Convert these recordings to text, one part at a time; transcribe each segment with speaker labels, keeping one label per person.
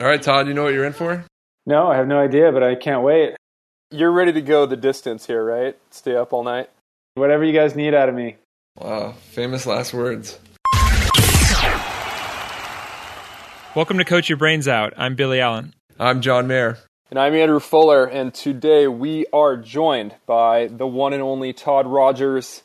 Speaker 1: All right, Todd, you know what you're in for?
Speaker 2: No, I have no idea, but I can't wait.
Speaker 3: You're ready to go the distance here, right? Stay up all night?
Speaker 2: Whatever you guys need out of me.
Speaker 1: Wow, famous last words.
Speaker 4: Welcome to Coach Your Brains Out. I'm Billy Allen.
Speaker 1: I'm John Mayer.
Speaker 3: And I'm Andrew Fuller, and today we are joined by the one and only Todd Rogers.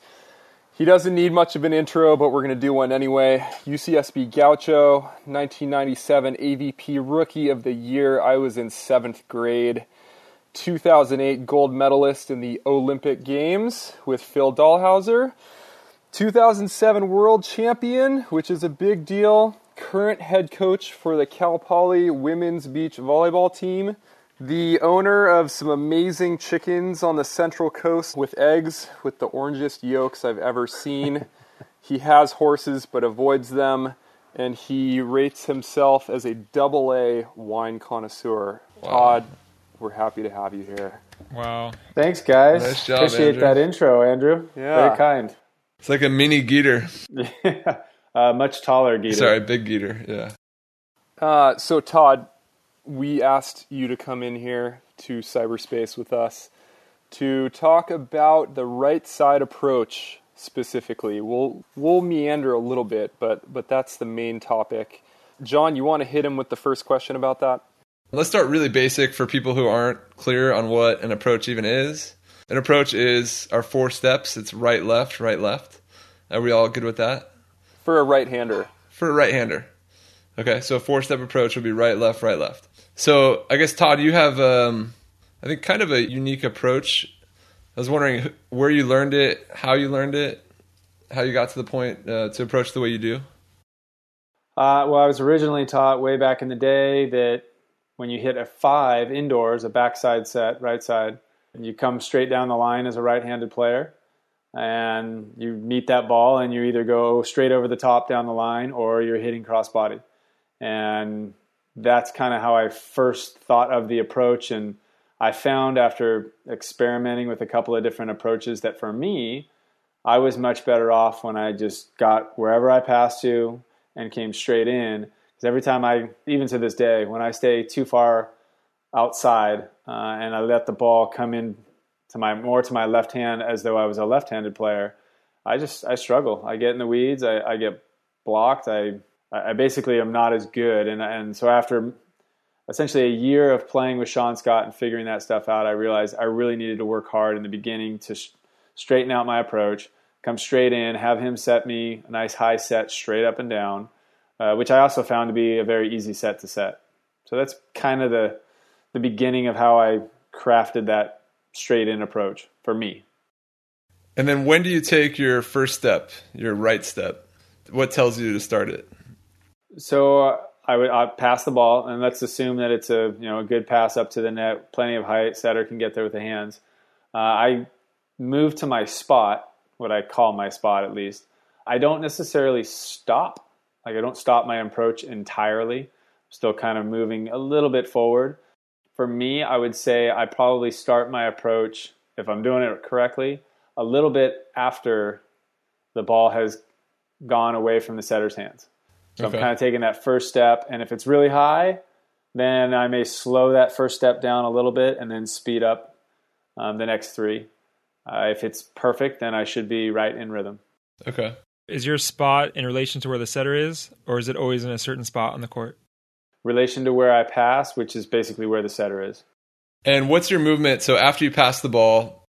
Speaker 3: He doesn't need much of an intro, but we're going to do one anyway. UCSB Gaucho, 1997 AVP Rookie of the Year. I was in seventh grade. 2008 gold medalist in the Olympic Games with Phil Dalhausser. 2007 world champion, which is a big deal. Current head coach for the Cal Poly women's beach volleyball team the owner of some amazing chickens on the Central Coast with eggs with the orangest yolks I've ever seen. he has horses but avoids them, and he rates himself as a double A wine connoisseur. Wow. Todd, we're happy to have you here.
Speaker 4: Wow.
Speaker 2: Thanks, guys.
Speaker 1: Nice job,
Speaker 2: Appreciate
Speaker 1: Andrew.
Speaker 2: that intro, Andrew.
Speaker 3: Yeah.
Speaker 2: Very kind.
Speaker 1: It's like a mini Geeter.
Speaker 2: uh, much taller, Geeter.
Speaker 1: Sorry, big Geeter. Yeah.
Speaker 3: Uh, so, Todd, we asked you to come in here to cyberspace with us to talk about the right side approach specifically. We'll we'll meander a little bit, but but that's the main topic. John, you want to hit him with the first question about that?
Speaker 1: Let's start really basic for people who aren't clear on what an approach even is. An approach is our four steps. It's right, left, right, left. Are we all good with that?
Speaker 3: For a right-hander.
Speaker 1: For a right-hander. Okay, so a four-step approach would be right, left, right, left. So I guess Todd, you have, um, I think, kind of a unique approach. I was wondering where you learned it, how you learned it, how you got to the point uh, to approach the way you do.
Speaker 2: Uh, well, I was originally taught way back in the day that when you hit a five indoors, a backside set, right side, you come straight down the line as a right-handed player, and you meet that ball, and you either go straight over the top down the line, or you're hitting crossbody. And that's kind of how I first thought of the approach. And I found after experimenting with a couple of different approaches that for me, I was much better off when I just got wherever I passed to and came straight in. Because every time I, even to this day, when I stay too far outside uh, and I let the ball come in to my more to my left hand as though I was a left-handed player, I just I struggle. I get in the weeds. I, I get blocked. I I basically am not as good. And and so after essentially a year of playing with Sean Scott and figuring that stuff out, I realized I really needed to work hard in the beginning to sh- straighten out my approach, come straight in, have him set me a nice high set straight up and down, uh, which I also found to be a very easy set to set. So that's kind of the the beginning of how I crafted that straight in approach for me.
Speaker 1: And then when do you take your first step, your right step? What tells you to start it?
Speaker 2: So I would I'd pass the ball, and let's assume that it's a you know a good pass up to the net, plenty of height. Setter can get there with the hands. Uh, I move to my spot, what I call my spot at least. I don't necessarily stop. Like I don't stop my approach entirely. I'm still kind of moving a little bit forward. For me, I would say I probably start my approach if I'm doing it correctly a little bit after the ball has gone away from the setter's hands. So okay. I'm kind of taking that first step, and if it's really high, then I may slow that first step down a little bit and then speed up um, the next three. Uh, if it's perfect, then I should be right in rhythm.
Speaker 1: Okay.
Speaker 4: Is your spot in relation to where the setter is, or is it always in a certain spot on the court?
Speaker 2: Relation to where I pass, which is basically where the setter is.
Speaker 1: And what's your movement? So after you pass the ball,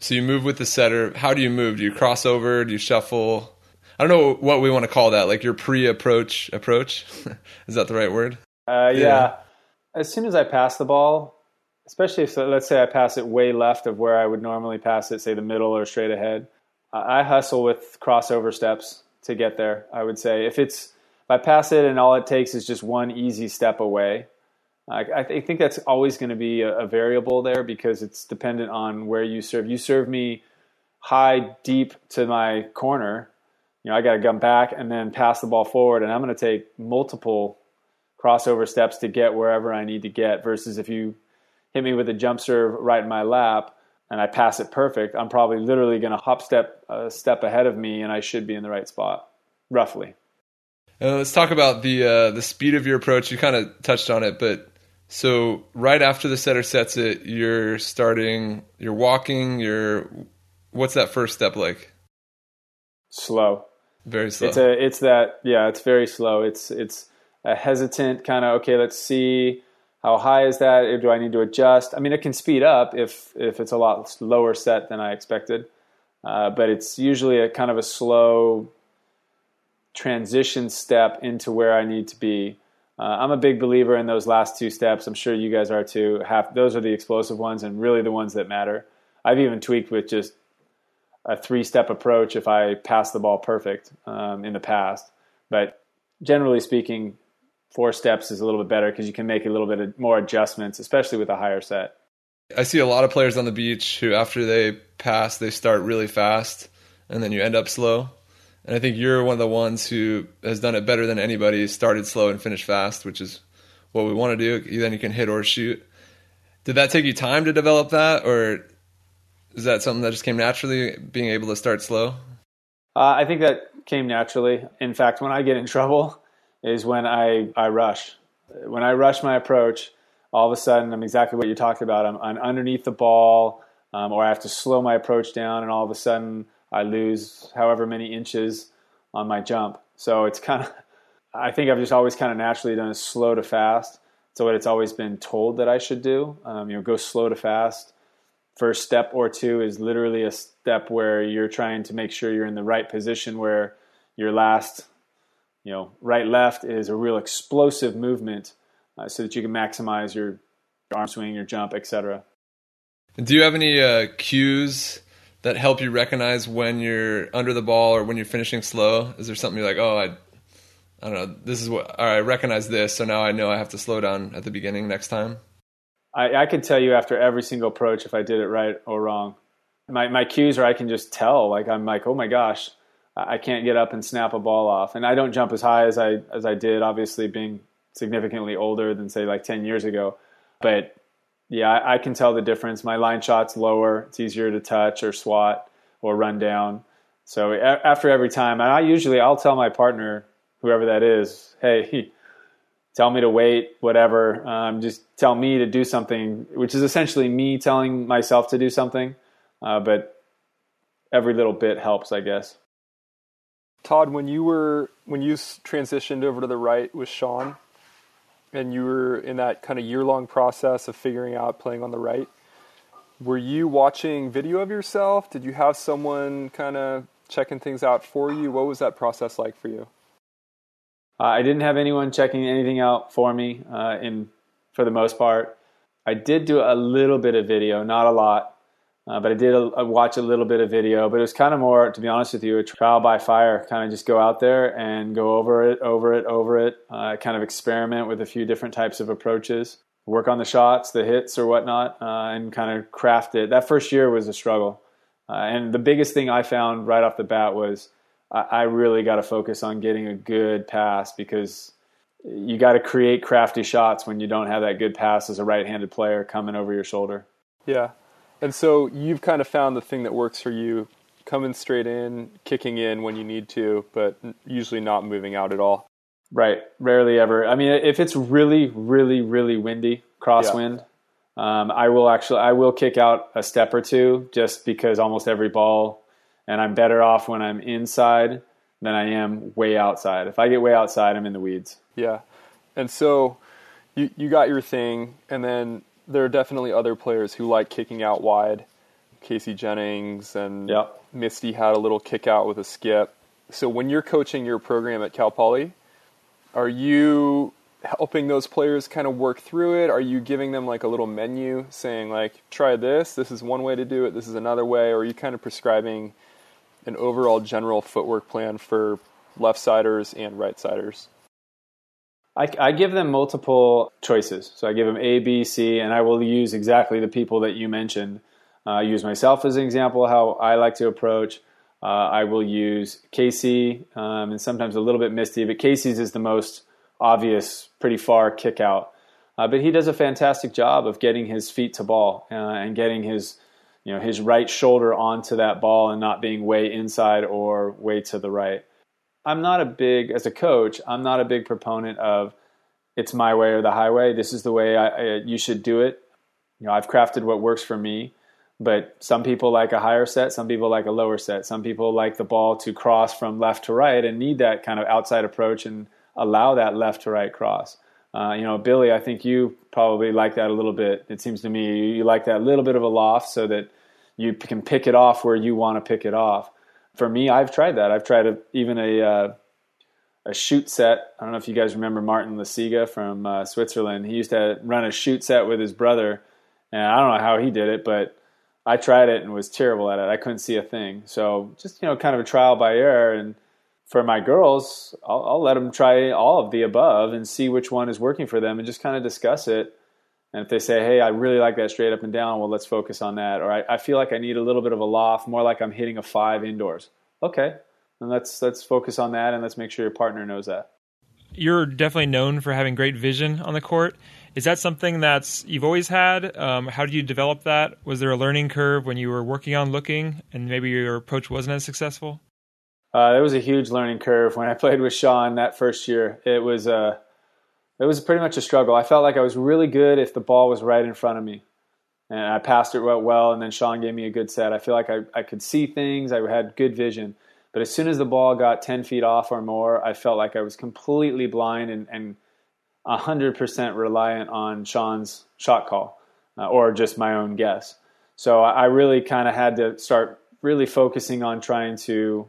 Speaker 1: so you move with the setter. How do you move? Do you cross over? Do you shuffle? I don't know what we want to call that. Like your pre-approach approach. Is that the right word?
Speaker 2: Uh, yeah. yeah. As soon as I pass the ball, especially if let's say I pass it way left of where I would normally pass it, say the middle or straight ahead, I hustle with crossover steps to get there. I would say if it's if I pass it and all it takes is just one easy step away, I, I think that's always going to be a, a variable there because it's dependent on where you serve. You serve me high deep to my corner you know, I got to come back and then pass the ball forward, and I'm going to take multiple crossover steps to get wherever I need to get. Versus if you hit me with a jump serve right in my lap and I pass it perfect, I'm probably literally going to hop step a step ahead of me, and I should be in the right spot, roughly.
Speaker 1: Uh, let's talk about the uh, the speed of your approach. You kind of touched on it, but so right after the setter sets it, you're starting, you're walking, you're what's that first step like?
Speaker 2: Slow.
Speaker 1: Very slow.
Speaker 2: It's a it's that yeah, it's very slow. It's it's a hesitant kind of okay, let's see how high is that? Do I need to adjust? I mean, it can speed up if if it's a lot lower set than I expected, uh, but it's usually a kind of a slow transition step into where I need to be. Uh, I'm a big believer in those last two steps. I'm sure you guys are too. Half those are the explosive ones and really the ones that matter. I've even tweaked with just a three step approach if I pass the ball perfect um, in the past. But generally speaking, four steps is a little bit better because you can make a little bit more adjustments, especially with a higher set.
Speaker 1: I see a lot of players on the beach who, after they pass, they start really fast and then you end up slow. And I think you're one of the ones who has done it better than anybody, started slow and finished fast, which is what we want to do. Then you can hit or shoot. Did that take you time to develop that, or is that something that just came naturally, being able to start slow?
Speaker 2: Uh, I think that came naturally. In fact, when I get in trouble, is when I, I rush. When I rush my approach, all of a sudden I'm exactly what you talked about. I'm, I'm underneath the ball, um, or I have to slow my approach down, and all of a sudden I lose however many inches on my jump. So it's kind of, I think I've just always kind of naturally done slow to fast. So what it's always been told that I should do, um, you know, go slow to fast first step or two is literally a step where you're trying to make sure you're in the right position where your last you know right left is a real explosive movement uh, so that you can maximize your, arm swing your jump etc
Speaker 1: do you have any uh, cues that help you recognize when you're under the ball or when you're finishing slow is there something you're like oh i I don't know. This is what I recognize this, so now I know I have to slow down at the beginning next time.
Speaker 2: I, I could tell you after every single approach if I did it right or wrong. My my cues are I can just tell. Like I'm like, oh my gosh, I can't get up and snap a ball off, and I don't jump as high as I as I did. Obviously, being significantly older than say like ten years ago, but yeah, I, I can tell the difference. My line shot's lower. It's easier to touch or swat or run down. So after every time, and I usually I'll tell my partner, whoever that is, hey tell me to wait, whatever. Um, just tell me to do something, which is essentially me telling myself to do something. Uh, but every little bit helps, I guess.
Speaker 3: Todd, when you were when you transitioned over to the right with Sean, and you were in that kind of year long process of figuring out playing on the right, were you watching video of yourself? Did you have someone kind of checking things out for you? What was that process like for you?
Speaker 2: Uh, I didn't have anyone checking anything out for me uh, in for the most part. I did do a little bit of video, not a lot, uh, but I did a, a watch a little bit of video. But it was kind of more, to be honest with you, a trial by fire. Kind of just go out there and go over it, over it, over it. Uh, kind of experiment with a few different types of approaches. Work on the shots, the hits, or whatnot, uh, and kind of craft it. That first year was a struggle, uh, and the biggest thing I found right off the bat was I, really got to focus on getting a good pass because you got to create crafty shots when you don't have that good pass as a right-handed player coming over your shoulder.
Speaker 3: Yeah, and so you've kind of found the thing that works for you: coming straight in, kicking in when you need to, but usually not moving out at all.
Speaker 2: Right. Rarely ever. I mean, if it's really, really, really windy, crosswind, yeah. um, I will actually I will kick out a step or two just because almost every ball and I'm better off when I'm inside than I am way outside. If I get way outside, I'm in the weeds.
Speaker 3: Yeah. And so you you got your thing and then there are definitely other players who like kicking out wide. Casey Jennings and
Speaker 2: yep.
Speaker 3: Misty had a little kick out with a skip. So when you're coaching your program at Cal Poly, are you helping those players kind of work through it? Are you giving them like a little menu saying like try this, this is one way to do it, this is another way, or are you kind of prescribing an overall general footwork plan for left siders and right siders?
Speaker 2: I, I, give them multiple choices. So I give them A, B, C, and I will use exactly the people that you mentioned. Uh, I use myself as an example, how I like to approach. Uh, I will use Casey um, and sometimes a little bit Misty, but Casey's is the most obvious, pretty far kick out. Uh, but he does a fantastic job of getting his feet to ball uh, and getting his you know his right shoulder onto that ball and not being way inside or way to the right. I'm not a big, as a coach, I'm not a big proponent of it's my way or the highway. This is the way I, I, you should do it. You know, I've crafted what works for me, but some people like a higher set, some people like a lower set. Some people like the ball to cross from left to right and need that kind of outside approach and allow that left to right cross. Uh, you know, Billy, I think you probably like that a little bit. It seems to me you like that little bit of a loft so that you can pick it off where you want to pick it off. For me, I've tried that. I've tried a, even a uh, a shoot set. I don't know if you guys remember Martin Laciga from uh, Switzerland. He used to run a shoot set with his brother, and I don't know how he did it, but I tried it and was terrible at it. I couldn't see a thing. So just you know, kind of a trial by error. And for my girls, I'll, I'll let them try all of the above and see which one is working for them, and just kind of discuss it. And if they say, "Hey, I really like that straight up and down," well, let's focus on that. Or I, I feel like I need a little bit of a loft, more like I'm hitting a five indoors. Okay, and let's let's focus on that, and let's make sure your partner knows that.
Speaker 4: You're definitely known for having great vision on the court. Is that something that's you've always had? Um, how did you develop that? Was there a learning curve when you were working on looking, and maybe your approach wasn't as successful?
Speaker 2: Uh, there was a huge learning curve when I played with Sean that first year. It was a uh, it was pretty much a struggle. I felt like I was really good if the ball was right in front of me, and I passed it well. And then Sean gave me a good set. I feel like I, I could see things. I had good vision. But as soon as the ball got ten feet off or more, I felt like I was completely blind and, and 100% reliant on Sean's shot call uh, or just my own guess. So I really kind of had to start really focusing on trying to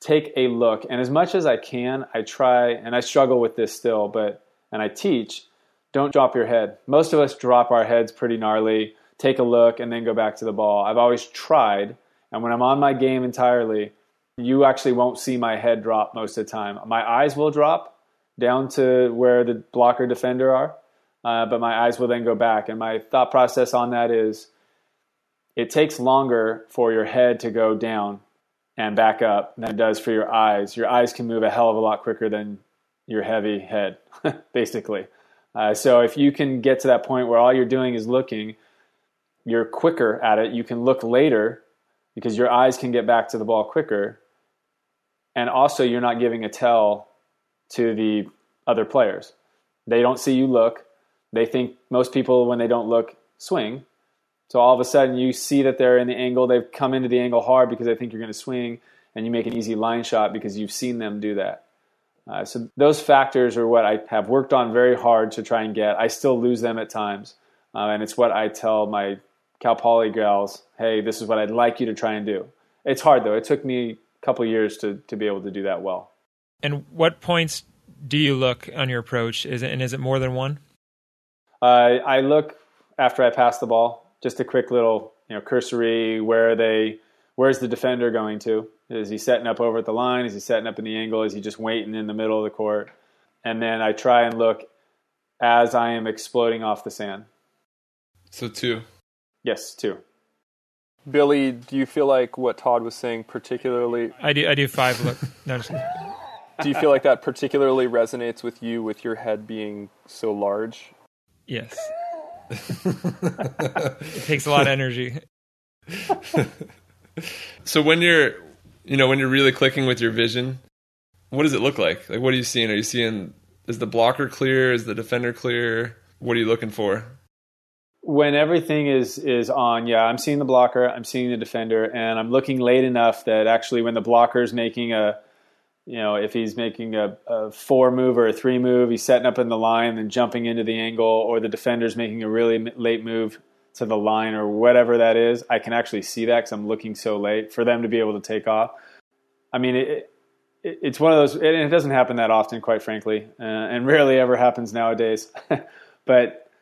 Speaker 2: take a look. And as much as I can, I try, and I struggle with this still, but, and I teach, don't drop your head. Most of us drop our heads pretty gnarly, take a look, and then go back to the ball. I've always tried, and when I'm on my game entirely, you actually won't see my head drop most of the time. My eyes will drop, down to where the blocker defender are, uh, but my eyes will then go back. And my thought process on that is it takes longer for your head to go down and back up than it does for your eyes. Your eyes can move a hell of a lot quicker than your heavy head, basically. Uh, so if you can get to that point where all you're doing is looking, you're quicker at it. You can look later because your eyes can get back to the ball quicker. And also, you're not giving a tell to the other players. They don't see you look. They think most people, when they don't look, swing. So all of a sudden, you see that they're in the angle. They've come into the angle hard because they think you're going to swing, and you make an easy line shot because you've seen them do that. Uh, so those factors are what I have worked on very hard to try and get. I still lose them at times, uh, and it's what I tell my Cal Poly gals. Hey, this is what I'd like you to try and do. It's hard though. It took me a couple years to to be able to do that well.
Speaker 4: And what points do you look on your approach? Is it and is it more than one?
Speaker 2: Uh, I look after I pass the ball. Just a quick little, you know, cursory. Where are they? Where's the defender going to? Is he setting up over at the line? Is he setting up in the angle? Is he just waiting in the middle of the court? And then I try and look as I am exploding off the sand.
Speaker 1: So two.
Speaker 2: Yes, two.
Speaker 3: Billy, do you feel like what Todd was saying particularly?
Speaker 4: I do. I do five. Look, no, just,
Speaker 3: do you feel like that particularly resonates with you with your head being so large?
Speaker 4: Yes. It takes a lot of energy.
Speaker 1: so when you're you know when you're really clicking with your vision, what does it look like? Like what are you seeing? Are you seeing is the blocker clear? Is the defender clear? What are you looking for?
Speaker 2: When everything is is on, yeah, I'm seeing the blocker, I'm seeing the defender, and I'm looking late enough that actually when the blocker is making a you know, if he's making a, a, four move or a three move, he's setting up in the line and jumping into the angle, or the defender's making a really late move to the line or whatever that is. I can actually see that because I'm looking so late for them to be able to take off. I mean, it, it, it's one of those, and it doesn't happen that often, quite frankly, uh, and rarely ever happens nowadays. but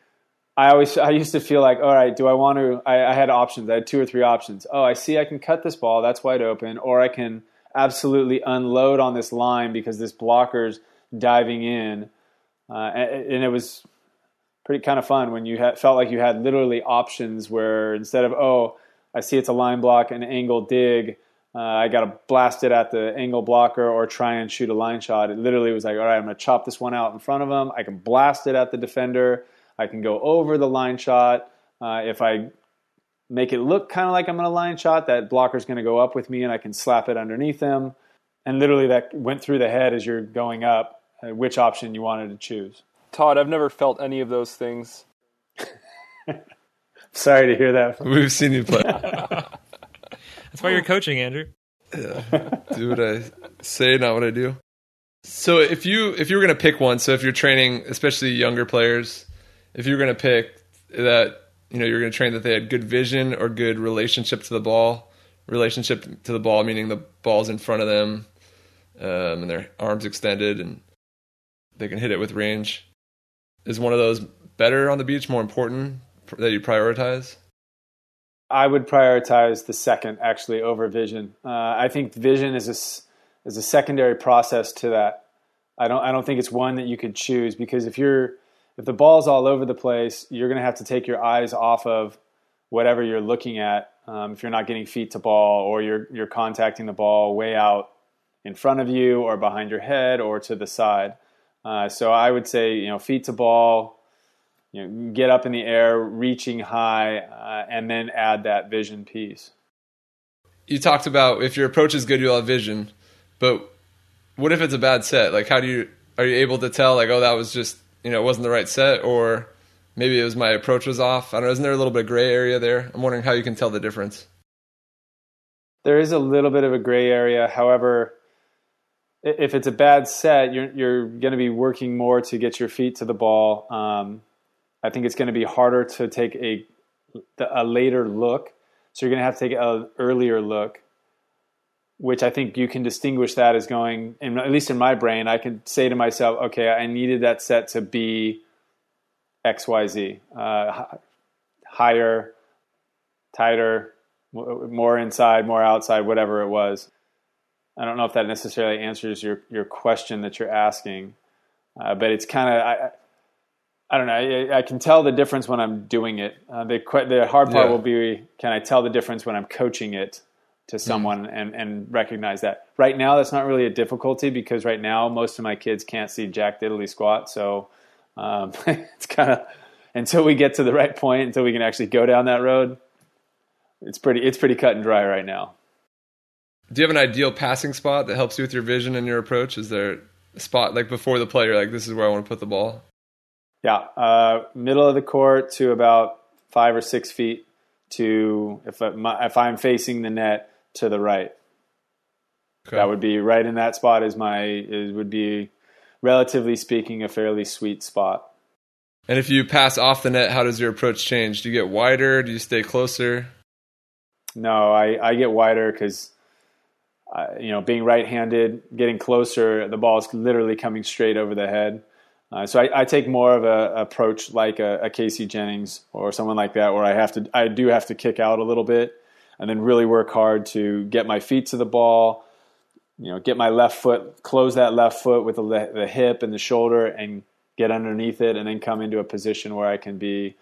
Speaker 2: I always, I used to feel like, all right, do I want to? I, I had options. I had two or three options. Oh, I see, I can cut this ball. That's wide open, or I can absolutely unload on this line because this blocker's diving in. Uh, and, and, it was pretty kind of fun when you had, felt like you had literally options where instead of, oh, I see it's a line block, an angle dig, uh, I got to blast it at the angle blocker or try and shoot a line shot. It literally was like, all right, I'm going to chop this one out in front of him. I can blast it at the defender. I can go over the line shot. Uh, if I make it look kind of like I'm going to line shot. That blocker's going to go up with me and I can slap it underneath him. and literally that went through the head as you're going up, uh, which option you wanted to choose.
Speaker 3: Todd, I've never felt any of those things.
Speaker 2: Sorry to hear that.
Speaker 1: We've seen you play.
Speaker 4: That's why you're coaching, Andrew.
Speaker 1: do what I say, not what I do. So if you if you were going to pick one, so if you're training, especially younger players, if you're going to pick that, you know, you're going to train that they had good vision or good relationship to the ball, relationship to the ball meaning the ball's in front of them, um, and their arms extended and they can hit it with range. Is one of those better on the beach, more important that you prioritize?
Speaker 2: I would prioritize the second actually over vision. Uh, I think vision is a, is a secondary process to that. I don't I don't think it's one that you could choose because if you're if the ball's all over the place, you're going to have to take your eyes off of whatever you're looking at. Um, if you're not getting feet to ball or you're you're contacting the ball way out in front of you or behind your head or to the side. Uh, so I would say you know feet to ball, you know, get up in the air, reaching high, uh, and then add that vision piece.
Speaker 1: You talked about if your approach is good, you'll have vision, but what if it's a bad set? Like, how do you are you able to tell? Like, oh, that was just you know it wasn't the right set, or maybe it was my approach was off. I don't know. Isn't there a little bit of gray area there? I'm wondering how you can tell the difference.
Speaker 2: There is a little bit of a gray area. However, if it's a bad set, you're you're going to be working more to get your feet to the ball. Um, I think it's going to be harder to take a a later look. So you're going to have to take an earlier look, which I think you can distinguish that as going, at least in my brain, I can say to myself, okay, I needed that set to be X, Y, Z, uh, higher, tighter, more inside, more outside, whatever it was. I don't know if that necessarily answers your, your question that you're asking, uh, but it's kind of I don't know. I, I, can tell the difference when I'm doing it. Uh, the the hard part yeah. will be can I tell the difference when I'm coaching it to mm-hmm. someone mm. and and recognize that. Right now, that's not really a difficulty because right now most of my kids can't see jack diddly squat. So um, it's kind of until we get to the right point, until we can actually go down that road. It's pretty it's pretty cut and dry right now.
Speaker 1: Do you have an ideal passing spot that helps you with your vision and your approach? Is there a spot like before the play? You're like, this is where I want to put the ball.
Speaker 2: Yeah, uh, middle of the court to about five or six feet to if I, if I'm facing the net to the right. Okay. That would be right in that spot. Is my is would be relatively speaking a fairly sweet spot.
Speaker 1: And if you pass off the net, how does your approach change? Do you get wider? Do you stay closer?
Speaker 2: No, I, I get wider because, you know, being right-handed, getting closer, the ball is literally coming straight over the head. Uh, so I, I, take more of a approach like a, a, Casey Jennings or someone like that, where I have to, I do have to kick out a little bit, and then really work hard to get my feet to the ball. You know, get my left foot, close that left foot with the, the hip and the shoulder, and get underneath it, and then come into a position where I can be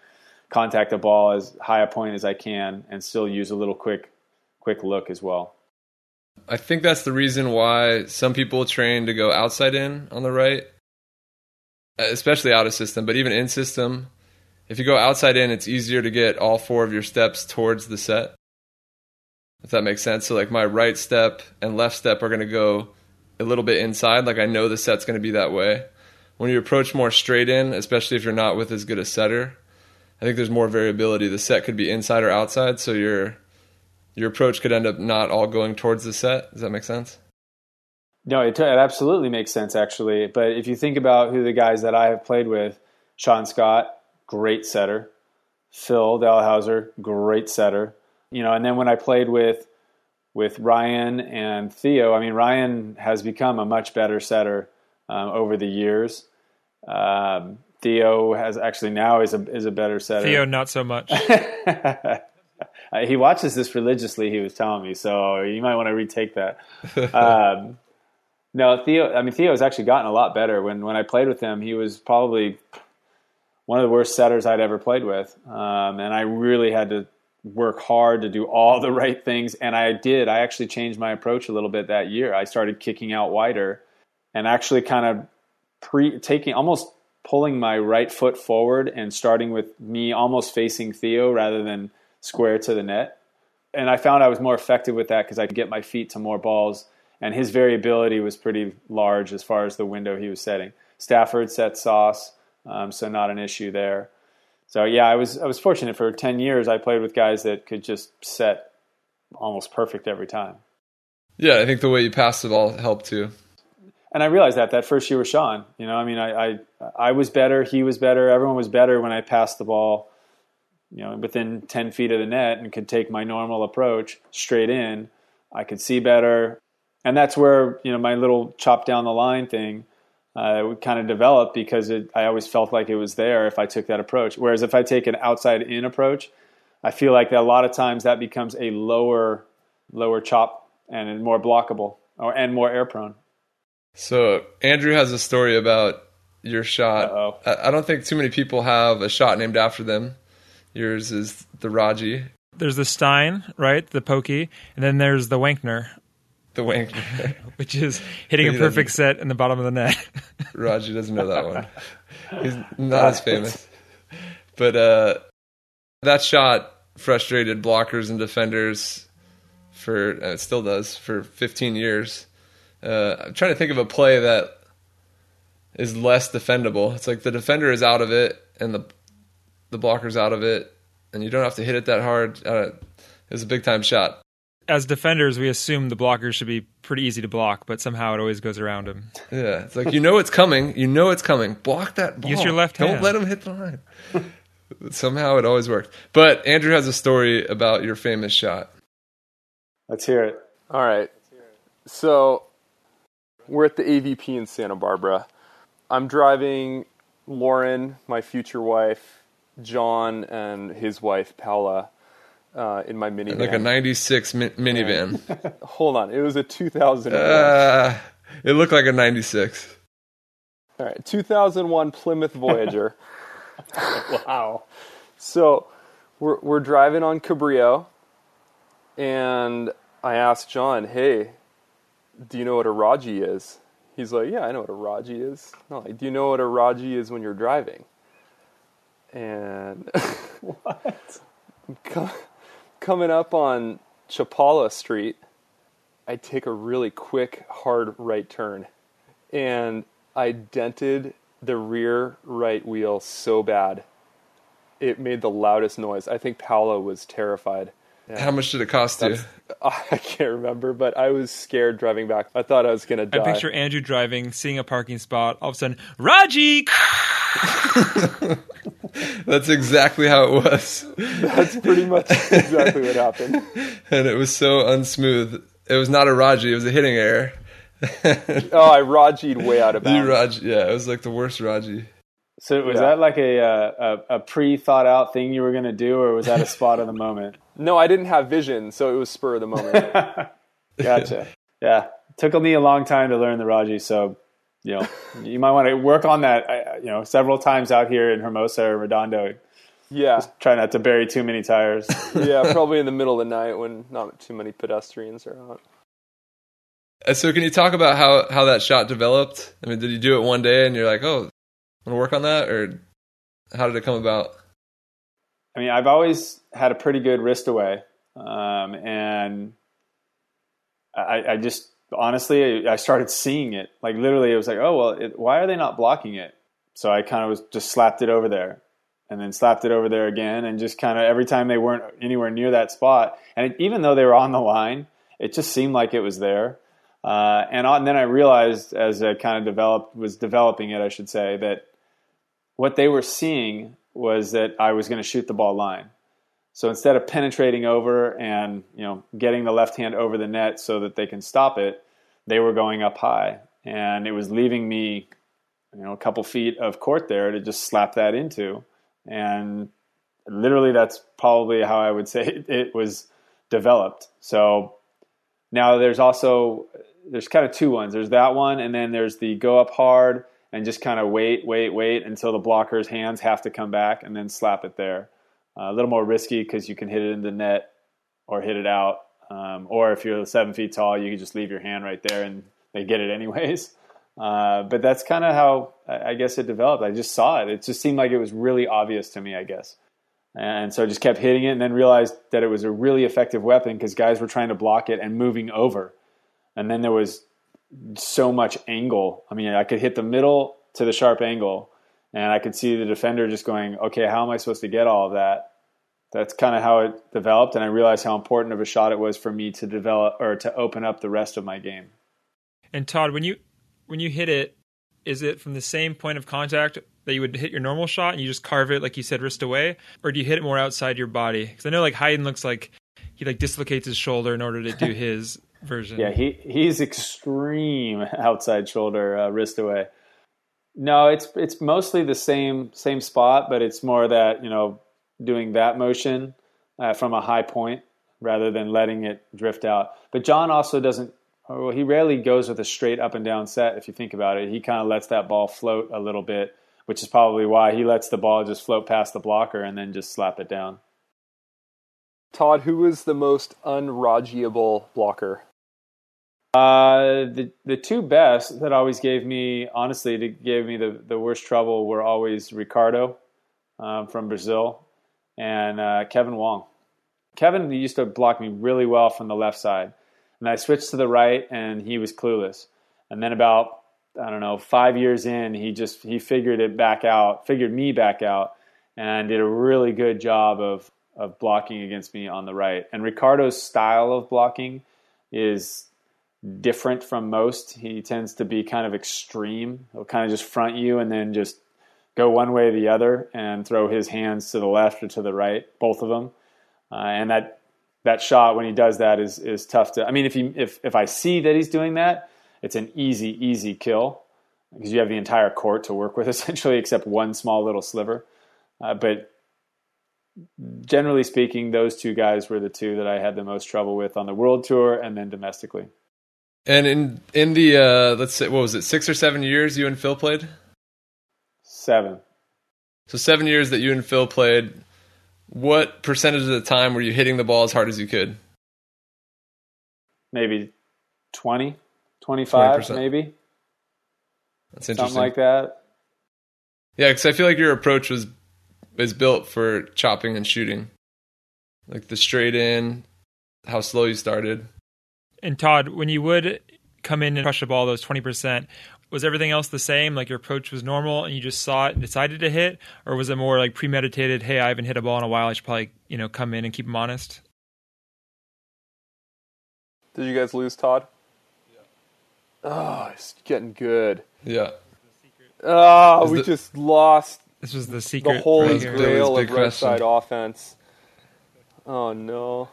Speaker 2: contact the ball as high a point as I can, and still use a little quick, quick look as well.
Speaker 1: I think that's the reason why some people train to go outside in on the right especially out of system, but even in system, if you go outside in, it's easier to get all four of your steps towards the set. If that makes sense. So, like my right step and left step are going to go a little bit inside. Like I know the set's going to be that way. When you approach more straight in, especially if you're not with as good a setter, I think there's more variability. The set could be inside or outside, so your your approach could end up not all going towards the set. Does that make sense?
Speaker 2: No, it, it absolutely makes sense actually. But if you think about who the guys that I have played with, Sean Scott, great setter. Phil Dalhausser, great setter. You know, and then when I played with with Ryan and Theo, I mean Ryan has become a much better setter um, over the years. Um, Theo has actually now is a is a better setter.
Speaker 4: Theo, not so much.
Speaker 2: he watches this religiously. He was telling me, so you might want to retake that. Um, no, Theo. I mean, Theo has actually gotten a lot better. When when I played with him, he was probably one of the worst setters I'd ever played with, um, and I really had to work hard to do all the right things. And I did. I actually changed my approach a little bit that year. I started kicking out wider, and actually kind of pre taking almost pulling my right foot forward and starting with me almost facing Theo rather than square to the net. And I found I was more effective with that because I could get my feet to more balls and his variability was pretty large as far as the window he was setting. Stafford set sauce, um, so not an issue there. So yeah, I was I was fortunate for ten years. I played with guys that could just set almost perfect every time.
Speaker 1: Yeah, I think the way you passed the ball helped too.
Speaker 2: And I realized that that first year with Sean. You know, I mean, I, I I was better, he was better, everyone was better when I passed the ball. You know, within ten feet of the net, and could take my normal approach straight in. I could see better, and that's where you know my little chop down the line thing uh, would kind of developed because it, I always felt like it was there if I took that approach. Whereas if I take an outside in approach, I feel like a lot of times that becomes a lower lower chop and more blockable or and more air prone.
Speaker 1: So Andrew has a story about your shot.
Speaker 2: Uh-oh.
Speaker 1: I, I don't think too many people have a shot named after them. Yours is the Raji,
Speaker 4: There's the Stein, right? The pokey, and then there's the Wankner,
Speaker 1: the wank.
Speaker 4: which is hitting a perfect set in the bottom of the net.
Speaker 1: Raji doesn't know that one. He's not as famous. But uh, that shot frustrated blockers and defenders for, and it still does, for 15 years. Uh, I'm trying to think of a play that is less defendable. It's like the defender is out of it and the the blocker's out of it, and you don't have to hit it that hard. Uh, it was a big time shot.
Speaker 4: As defenders, we assume the blockers should be pretty easy to block, but somehow it always goes around them.
Speaker 1: Yeah, it's like you know it's coming. You know it's coming. Block that ball.
Speaker 4: Use your left hand.
Speaker 1: Don't
Speaker 4: hand.
Speaker 1: let him hit the line. Somehow it always worked. But Andrew has a story about your famous shot.
Speaker 2: Let's hear it.
Speaker 3: All right. So we're at the AVP in Santa Barbara. I'm driving Lauren, my future wife, John, and his wife Paula uh, in my minivan.
Speaker 1: Like a '96 mi- minivan.
Speaker 3: Hold on, it was a 2001.
Speaker 1: Uh, it looked like a '96.
Speaker 3: All right, 2001 Plymouth Voyager.
Speaker 2: Wow.
Speaker 3: So we're we're driving on Cabrillo, and I asked John, "Hey, do you know what a Raji is?" He's like, "Yeah, I know what a Raji is." No, like, do you know what a Raji is when you're driving? And
Speaker 2: What?
Speaker 3: Co- coming up on Chapala Street, I take a really quick, hard right turn, and I dented the rear right wheel so bad. It made the loudest noise. I think Paula was terrified.
Speaker 1: How much did it cost you?
Speaker 3: I can't remember, but I was scared driving back. I thought I was gonna die.
Speaker 4: I picture Andrew driving, seeing a parking spot, all of a sudden, Raji!
Speaker 1: That's exactly how it was,
Speaker 3: That's pretty much exactly what happened.
Speaker 1: and it was so unsmooth. It was not a Raji. It was a hitting error.
Speaker 3: Oh, I Raji'd way out of
Speaker 1: You
Speaker 3: bounds.
Speaker 1: Raji, yeah, it was like the worst Raji.
Speaker 2: So was
Speaker 3: Yeah.
Speaker 2: that like a, uh, a a pre thought out thing you were going to do, or was that a spot of the moment?
Speaker 3: No, I didn't have vision, so it was spur of the moment.
Speaker 2: Gotcha. yeah, took me a long time to learn the Raji, so you know you might want to work on that. I- You know, several times out here in Hermosa or Redondo.
Speaker 3: yeah,
Speaker 2: Try not to bury too many tires.
Speaker 3: yeah, probably in the middle of the night when not too many pedestrians are out.
Speaker 1: Uh, So can you talk about how, how that shot developed? I mean, did you do it one day and you're like, oh, I'm going to work on that? Or how did it come about?
Speaker 2: I mean, I've always had a pretty good wrist away, um, and I, I just honestly I started seeing it. Like literally, it was like, oh well, it, why are they not blocking it? So I kind of was just slapped it over there, and then slapped it over there again, and just kind of every time they weren't anywhere near that spot, and it, even though they were on the line, it just seemed like it was there. Uh, and, on, then I realized as I kind of developed was developing it, I should say that what they were seeing was that I was going to shoot the ball line. So instead of penetrating over and you know getting the left hand over the net so that they can stop it, they were going up high, and it was leaving me, you know, a couple feet of court there to just slap that into, and literally that's probably how I would say it, was developed. So now there's also there's kind of two ones. There's that one, and then there's the go up hard and just kind of wait, wait, wait until the blocker's hands have to come back and then slap it there. Uh, a little more risky because you can hit it in the net or hit it out. Um, or if you're seven feet tall, you can just leave your hand right there and they get it anyways. Uh, but that's kind of how I guess it developed. I just saw it. It just seemed like it was really obvious to me, I guess. And so I just kept hitting it and then realized that it was a really effective weapon because guys were trying to block it and moving over. and then there was so much angle. I mean, I could hit the middle to the sharp angle, and I could see the defender just going, "Okay, how am I supposed to get all of that?" That's kind of how it developed, and I realized how important of a shot it was for me to develop or to open up the rest of my game.
Speaker 4: And Todd, when you when you hit it, is it from the same point of contact that you would hit your normal shot and you just carve it like you said wrist away, or do you hit it more outside your body? Because I know like Hayden looks like he like dislocates his shoulder in order to do his version.
Speaker 2: Yeah, he he's extreme outside shoulder uh, wrist away. No, it's it's mostly the same same spot, but it's more that you know doing that motion uh, from a high point rather than letting it drift out. But John also doesn't. Well, he rarely goes with a straight up and down set. If you think about it, he kind of lets that ball float a little bit, which is probably why he lets the ball just float past the blocker and then just slap it down.
Speaker 3: Todd, who was the most unrajiable blocker?
Speaker 2: Uh, the the two best that always gave me, honestly, that gave me the, the worst trouble were always Ricardo um, from Brazil and uh, Kevin Wong. Kevin used to block me really well from the left side, and I switched to the right, and he was clueless. And then about I don't know five years in, he just he figured it back out, figured me back out, and did a really good job of of blocking against me on the right. And Ricardo's style of blocking is different from most. He tends to be kind of extreme. He'll kind of just front you and then just go one way or the other and throw his hands to the left or to the right, both of them. Uh, and that that shot when he does that is is tough to. I mean, if he if if I see that he's doing that, it's an easy easy kill because you have the entire court to work with essentially, except one small little sliver. Uh, but generally speaking, those two guys were the two that I had the most trouble with on the world tour and then domestically.
Speaker 1: And in in the uh, let's say what was it six or seven years you and Phil played?
Speaker 2: Seven.
Speaker 1: So seven years that you and Phil played. What percentage of the time were you hitting the ball as hard as you could?
Speaker 2: Maybe 20, 25
Speaker 1: 20%.
Speaker 2: maybe.
Speaker 1: That's interesting.
Speaker 2: Something like that.
Speaker 1: Yeah, because I feel like your approach was is built for chopping and shooting, like the straight in, how slow you started.
Speaker 4: And Todd, when you would come in and crush the ball those 20%, was everything else the same? Like your approach was normal and you just saw it and decided to hit? Or was it more like premeditated, hey, I haven't hit a ball in a while, I should probably, you know, come in and keep them honest?
Speaker 3: Did you guys lose Todd? Yeah. Oh, it's getting good.
Speaker 1: Yeah.
Speaker 3: Oh,
Speaker 1: Is
Speaker 3: we
Speaker 1: the-
Speaker 3: just lost
Speaker 4: This was the secret.
Speaker 3: the holy
Speaker 4: right here.
Speaker 3: grail of right side offense. Oh no.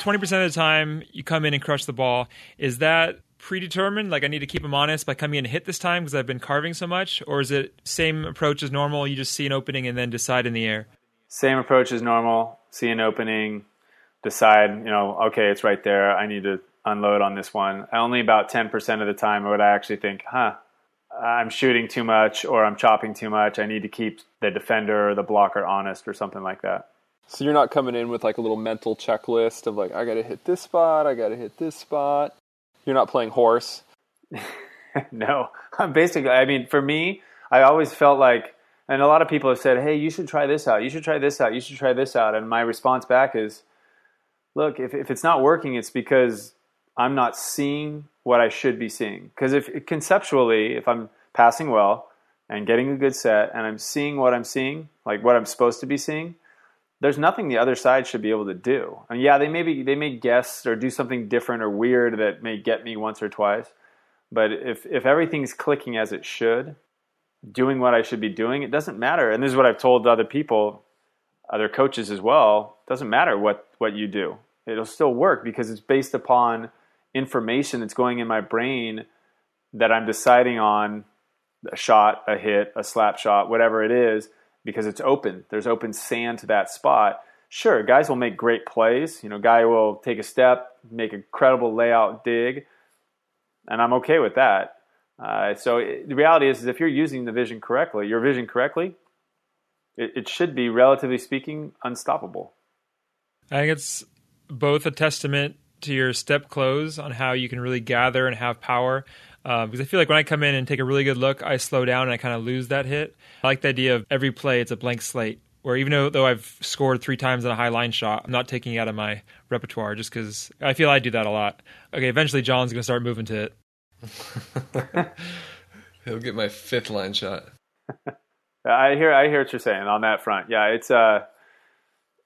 Speaker 4: 20% of the time you come in and crush the ball. Is that predetermined? Like I need to keep them honest by coming in and hit this time because I've been carving so much? Or is it same approach as normal? You just see an opening and then decide in the air?
Speaker 2: Same approach as normal. See an opening, decide, you know, okay, it's right there. I need to unload on this one. Only about 10% of the time would I actually think, huh, I'm shooting too much or I'm chopping too much. I need to keep the defender or the blocker honest or something like that.
Speaker 3: So you're not coming in with like a little mental checklist of like I got to hit this spot, I got to hit this spot. You're not playing horse.
Speaker 2: no, I'm basically, I mean, for me, I always felt like, and a lot of people have said, hey, you should try this out, you should try this out, you should try this out. And my response back is, look, if, if it's not working, it's because I'm not seeing what I should be seeing. Because if conceptually, if I'm passing well and getting a good set and I'm seeing what I'm seeing, like what I'm supposed to be seeing, there's nothing the other side should be able to do. And yeah, they maybe they may guess or do something different or weird that may get me once or twice. But if if everything's clicking as it should, doing what I should be doing, it doesn't matter. And this is what I've told other people, other coaches as well. It doesn't matter what what you do. It'll still work because it's based upon information that's going in my brain that I'm deciding on a shot, a hit, a slap shot, whatever it is, because it's open. There's open sand to that spot. Sure, guys will make great plays. You know, guy will take a step, make a credible layout dig, and I'm okay with that. Uh, so it, the reality is, is, if you're using the vision correctly, your vision correctly, it, it should be, relatively speaking, unstoppable.
Speaker 4: I think it's both a testament to your step close on how you can really gather and have power. Uh, because I feel like when I come in and take a really good look, I slow down and I kind of lose that hit. I like the idea of every play, it's a blank slate where even though, though I've scored three times on a high line shot, I'm not taking it out of my repertoire just because I feel I do that a lot. Okay, eventually John's going to start moving to
Speaker 1: it. He'll get my fifth line shot.
Speaker 2: I hear I hear what you're saying on that front. Yeah, it's uh,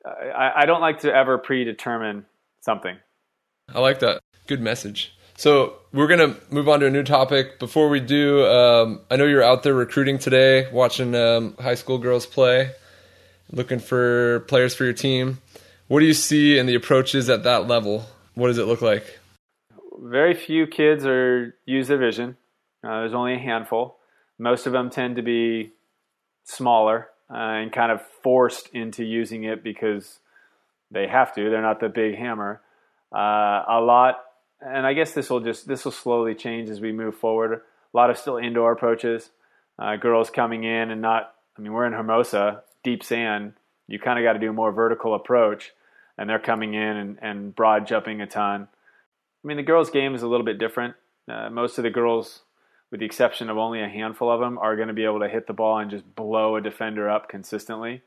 Speaker 2: I, I don't like to ever predetermine something.
Speaker 1: I like that. Good message. So we're gonna move on to a new topic. Before we do, um, I know you're out there recruiting today, watching um, high school girls play, looking for players for your team. What do you see in the approaches at that level? What does it look like?
Speaker 2: Very few kids are use their vision. Uh, there's only a handful. Most of them tend to be smaller uh, and kind of forced into using it because they have to. They're not the big hammer. Uh, a lot and I guess this will just this will slowly change as we move forward. A lot of still indoor approaches, uh, girls coming in and not. I mean, we're in Hermosa, deep sand. You kind of got to do more vertical approach, and they're coming in and, and broad jumping a ton. I mean, the girls' game is a little bit different. Uh, most of the girls, with the exception of only a handful of them, are going to be able to hit the ball and just blow a defender up consistently.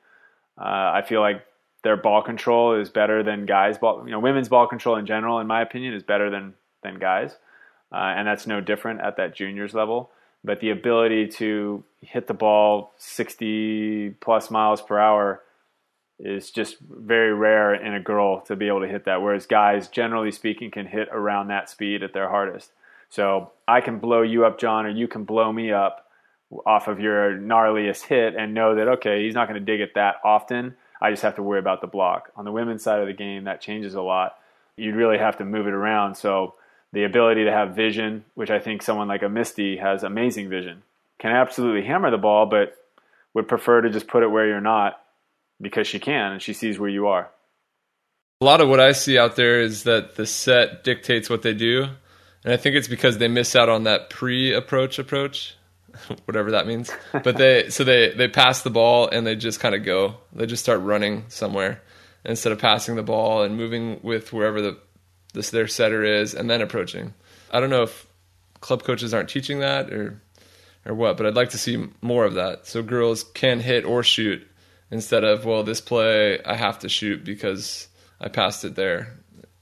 Speaker 2: Uh, I feel like their ball control is better than guys' ball. You know, women's ball control in general, in my opinion, is better than than guys, uh, and that's no different at that juniors level. But the ability to hit the ball 60 plus miles per hour is just very rare in a girl to be able to hit that. Whereas guys, generally speaking, can hit around that speed at their hardest. So I can blow you up, John, or you can blow me up off of your gnarliest hit and know that okay, he's not going to dig it that often I just have to worry about the block. On the women's side of the game, that changes a lot. You'd really have to move it around. So the ability to have vision, which I think someone like a Misty has amazing vision, can absolutely hammer the ball, but would prefer to just put it where you're not because she can and she sees where you are.
Speaker 1: A lot of what I see out there is that the set dictates what they do. And I think it's because they miss out on that pre approach approach. whatever that means. But they so they they pass the ball and they just kind of go. They just start running somewhere instead of passing the ball and moving with wherever the this their setter is and then approaching. I don't know if club coaches aren't teaching that or or what, but I'd like to see more of that. So girls can hit or shoot instead of well this play I have to shoot because I passed it there,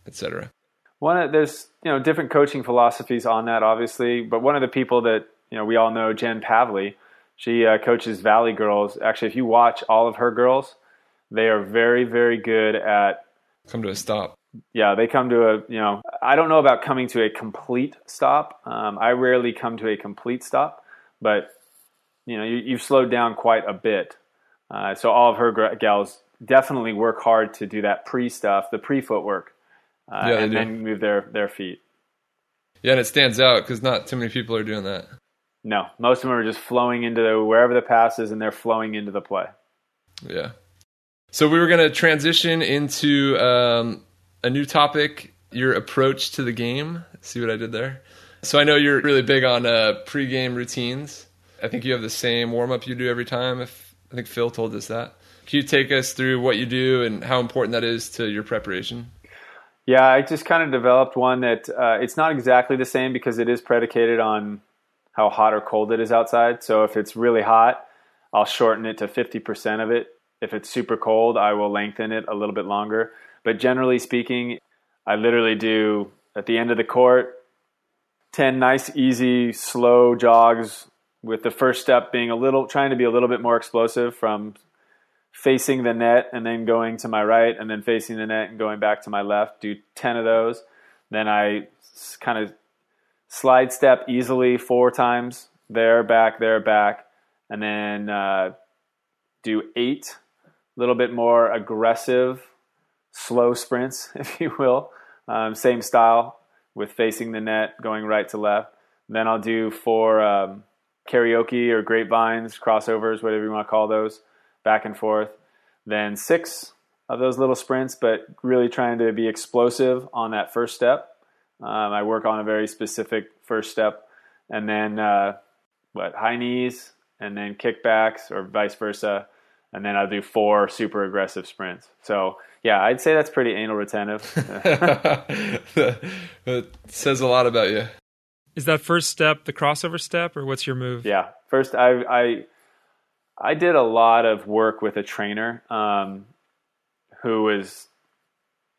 Speaker 1: etc.
Speaker 2: One of, there's you know different coaching philosophies on that obviously, but one of the people that you know, we all know Jen Pavley. She uh, coaches Valley girls. Actually, if you watch all of her girls, they are very, very good at
Speaker 1: come to a stop.
Speaker 2: Yeah, they come to a you know. I don't know about coming to a complete stop. Um, I rarely come to a complete stop, but you know, you, have slowed down quite a bit. Uh, so all of her gals definitely work hard to do that pre stuff, the pre footwork, uh, yeah, and do. then move their their feet.
Speaker 1: Yeah, and it stands out because not too many people are doing that.
Speaker 2: No, most of them are just flowing into the, wherever the pass is, and they're flowing into the play.
Speaker 1: Yeah. So we were going to transition into um, a new topic: your approach to the game. See what I did there? So I know you're really big on uh, pre-game routines. I think you have the same warm up you do every time. If I think Phil told us that. Can you take us through what you do and how important that is to your preparation?
Speaker 2: Yeah, I just kind of developed one that uh, it's not exactly the same because it is predicated on how hot or cold it is outside. So if it's really hot, I'll shorten it to 50% of it. If it's super cold, I will lengthen it a little bit longer. But generally speaking, I literally do at the end of the court 10 nice, easy, slow jogs with the first step being a little, trying to be a little bit more explosive from facing the net and then going to my right and then facing the net and going back to my left. Do 10 of those. Then I kind of slide step easily four times there, back, there, back, and then uh, do eight, a little bit more aggressive, slow sprints, if you will. Um, same style with facing the net, going right to left. Then I'll do four um, karaoke or grapevines, crossovers, whatever you want to call those, back and forth. Then six of those little sprints, but really trying to be explosive on that first step. Um, I work on a very specific first step, and then uh, what high knees, and then kickbacks, or vice versa, and then I'll do four super aggressive sprints. So yeah, I'd say that's pretty anal retentive.
Speaker 1: it says a lot about you.
Speaker 4: Is that first step the crossover step, or what's your move?
Speaker 2: Yeah, first I I I did a lot of work with a trainer um, who was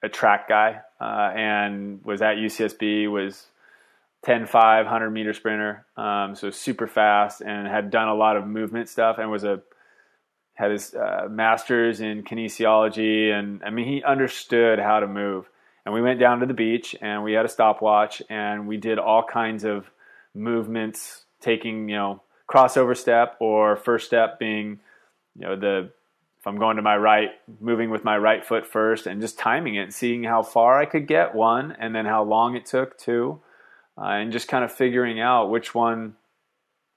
Speaker 2: a track guy uh, and was at UCSB, was 10 5, 100 meter sprinter, um, so super fast and had done a lot of movement stuff and was a had his uh, master's in kinesiology and I mean he understood how to move. And we went down to the beach and we had a stopwatch and we did all kinds of movements, taking you know crossover step or first step being you know the if I'm going to my right, moving with my right foot first and just timing it, seeing how far I could get one and then how long it took two, uh, and just kind of figuring out which one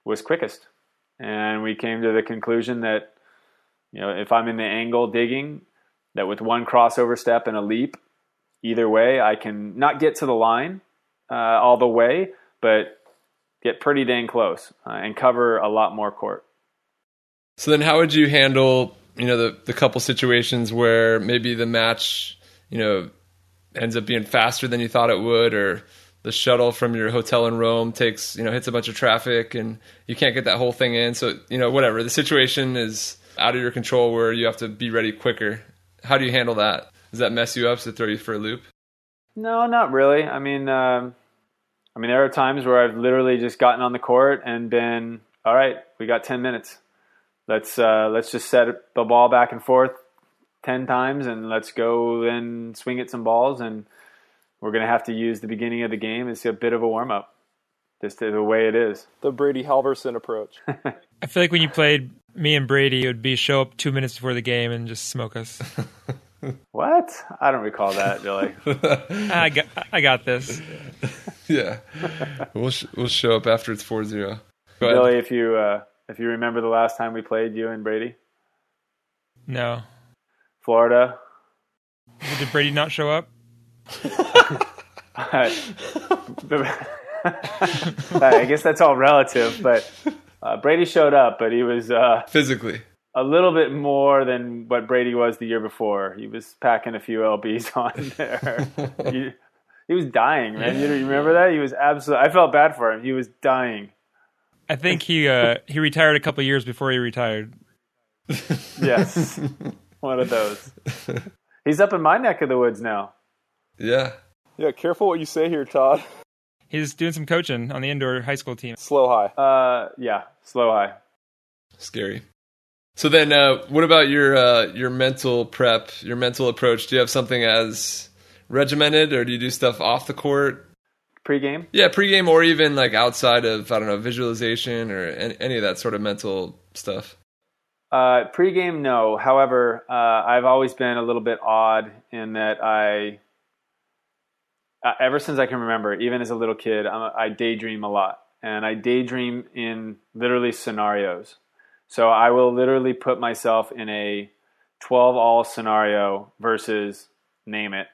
Speaker 2: was quickest. And we came to the conclusion that you know if I'm in the angle digging, that with one crossover step and a leap, either way I can not get to the line uh, all the way, but get pretty dang close uh, and cover a lot more court.
Speaker 1: So then, how would you handle you know the the couple situations where maybe the match you know ends up being faster than you thought it would, or the shuttle from your hotel in Rome takes you know hits a bunch of traffic and you can't get that whole thing in. So you know whatever the situation is out of your control where you have to be ready quicker. How do you handle that? Does that mess you up to throw you for a loop?
Speaker 2: No, not really. I mean, um, I mean, there are times where I've literally just gotten on the court and been, all right, we got ten minutes. Let's uh, let's just set the ball back and forth ten times, and let's go then swing at some balls. And we're gonna have to use the beginning of the game as a bit of a warm up, just the way it is.
Speaker 3: The Brady Halverson approach.
Speaker 4: I feel like when you played me and Brady, it would be show up two minutes before the game and just smoke us.
Speaker 2: What? I don't recall that, Billy.
Speaker 4: I got, I got this.
Speaker 1: yeah, we'll sh- we'll show up after it's 4-0.
Speaker 2: Billy, if you uh, if you remember the last time we played, you and Brady,
Speaker 4: No.
Speaker 2: Florida.
Speaker 4: Did Brady not show up?
Speaker 2: I guess that's all relative, but uh, Brady showed up, but he was uh,
Speaker 1: physically.
Speaker 2: a little bit more than what Brady was the year before. He was packing a few lbs on there. he, he was dying, man. You, you remember that? He was absolutely. I felt bad for him. He was dying.
Speaker 4: I think he uh, he retired a couple years before he retired.
Speaker 2: Yes, one of those. He's up in my neck of the woods now.
Speaker 1: Yeah.
Speaker 3: yeah, careful what you say here, Todd.
Speaker 4: He's doing some coaching on the indoor high school team.
Speaker 3: Slow high.
Speaker 2: Uh, yeah, slow high.
Speaker 1: Scary. So then, uh, what about your uh, your mental prep, your mental approach? Do you have something as regimented, or do you do stuff off the court?
Speaker 2: Pre-game.
Speaker 1: Yeah, pregame, or even like outside of I don't know visualization or any, any of that sort of mental stuff.
Speaker 2: Uh, pre-game, no. However, uh, I've always been a little bit odd in that I, uh, ever since I can remember, even as a little kid, I'm, I daydream a lot, and I daydream in literally scenarios. So I will literally put myself in a 12 all scenario versus name it,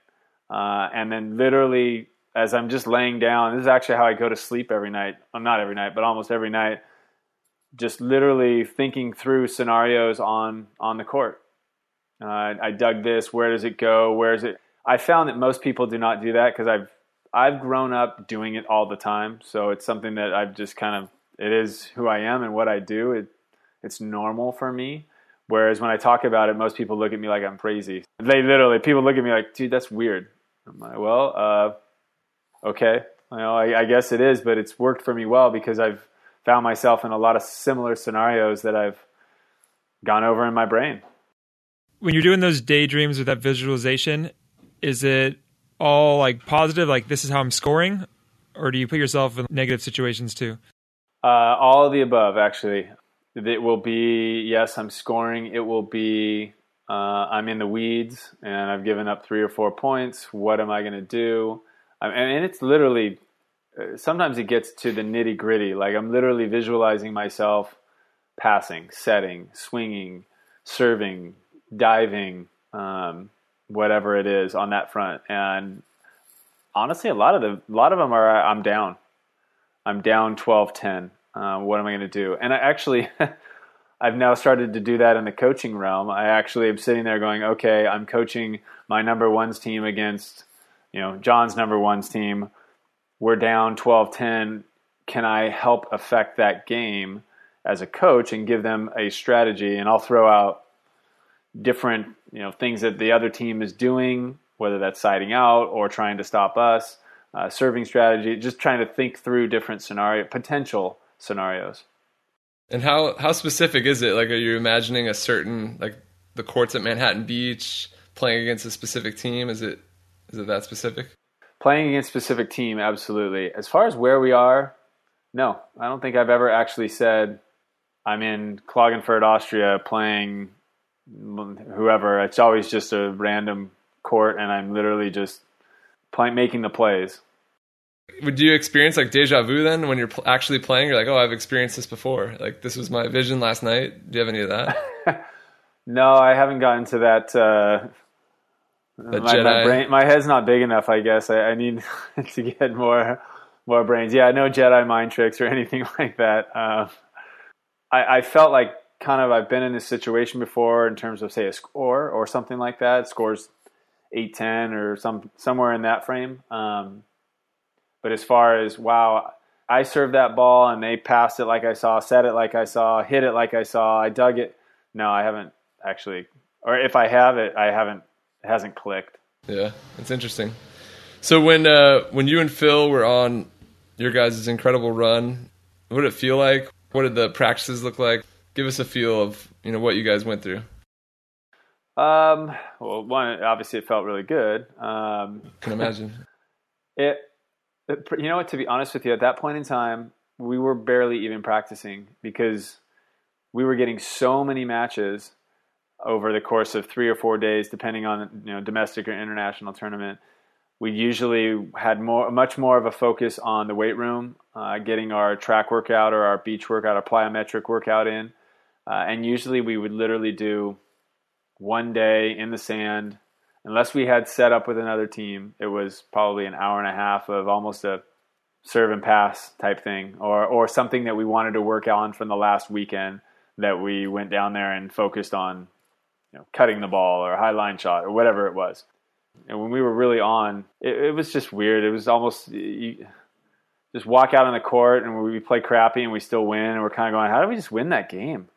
Speaker 2: uh, and then literally as I'm just laying down. This is actually how I go to sleep every night. Well, not every night, but almost every night just literally thinking through scenarios on on the court. Uh, I dug this. Where does it go? Where is it? I found that most people do not do that because I've I've grown up doing it all the time. So it's something that I've just kind of it is who I am and what I do. It it's normal for me. Whereas when I talk about it, most people look at me like I'm crazy. They literally people look at me like, dude, that's weird. I'm like, well, uh, okay, you know, I, I guess it is, but it's worked for me well because I've found myself in a lot of similar scenarios that I've gone over in my brain.
Speaker 4: When you're doing those daydreams with that visualization, is it all like positive, like this is how I'm scoring, or do you put yourself in negative situations too?
Speaker 2: Uh, all of the above, actually. It will be yes, I'm scoring. It will be uh, I'm in the weeds and I've given up three or four points. What am I going to do? I mean, and it's literally uh, sometimes it gets to the nitty gritty. Like I'm literally visualizing myself passing, setting, swinging, serving, diving, um, whatever it is on that front. And honestly, a lot of the a lot of them are I'm down. I'm down 12-10. Uh, what am I going to do? And I actually, I've now started to do that in the coaching realm. I actually am sitting there going, okay, I'm coaching my number ones team against, you know, John's number ones team. We're down 12-10. Can I help affect that game? as a coach and give them a strategy, and I'll throw out different you know things that the other team is doing, whether that's siding out or trying to stop us, uh, serving strategy, just trying to think through different scenario potential scenarios.
Speaker 1: And how how specific is it? Like, are you imagining a certain like the courts at Manhattan Beach playing against a specific team? Is it is it that specific?
Speaker 2: Playing against a specific team, absolutely. As far as where we are, no, I don't think I've ever actually said I'm in Klagenfurt, Austria, playing whoever. It's always just a random court, and I'm literally just playing, making the plays.
Speaker 1: Would you experience like deja vu then when you're pl- actually playing? You're like, oh, I've experienced this before. Like this was my vision last night. Do you have any of that?
Speaker 2: no, I haven't gotten to that. Uh,
Speaker 1: that
Speaker 2: my, my, brain, my head's not big enough. I guess I, I need to get more more brains. Yeah, no Jedi mind tricks or anything like that. Uh, I, I felt like kind of I've been in this situation before in terms of say a score or something like that. Scores eight ten or some somewhere in that frame. Um, but as far as wow, I served that ball and they passed it like I saw, set it like I saw, hit it like I saw, I dug it. No, I haven't actually, or if I have it, I haven't. It hasn't clicked.
Speaker 1: Yeah, it's interesting. So when uh, when you and Phil were on your guys' incredible run, what did it feel like? What did the practices look like? Give us a feel of you know what you guys went through.
Speaker 2: Um, well, one obviously it felt really good. Um,
Speaker 1: Can imagine.
Speaker 2: it, it, you know what? To be honest with you, at that point in time, we were barely even practicing because we were getting so many matches over the course of three or four days, depending on you know domestic or international tournament. We usually had more, much more of a focus on the weight room, uh, getting our track workout or our beach workout, our plyometric workout in, uh, and usually we would literally do one day in the sand. Unless we had set up with another team, it was probably an hour and a half of almost a serve and pass type thing, or or something that we wanted to work on from the last weekend that we went down there and focused on, you know, cutting the ball or a high line shot or whatever it was. And when we were really on, it, it was just weird. It was almost you, just walk out on the court and we play crappy and we still win, and we're kind of going, how did we just win that game?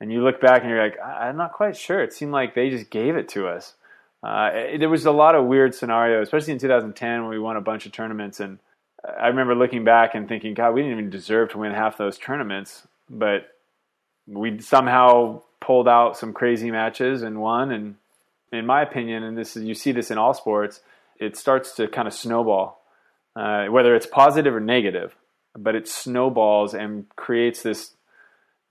Speaker 2: and you look back and you're like, I'm not quite sure. It seemed like they just gave it to us. Uh, it, there was a lot of weird scenarios, especially in 2010 when we won a bunch of tournaments. And I remember looking back and thinking, God, we didn't even deserve to win half those tournaments, but we somehow pulled out some crazy matches and won. And in my opinion, and this is, you see this in all sports, it starts to kind of snowball, uh, whether it's positive or negative, but it snowballs and creates this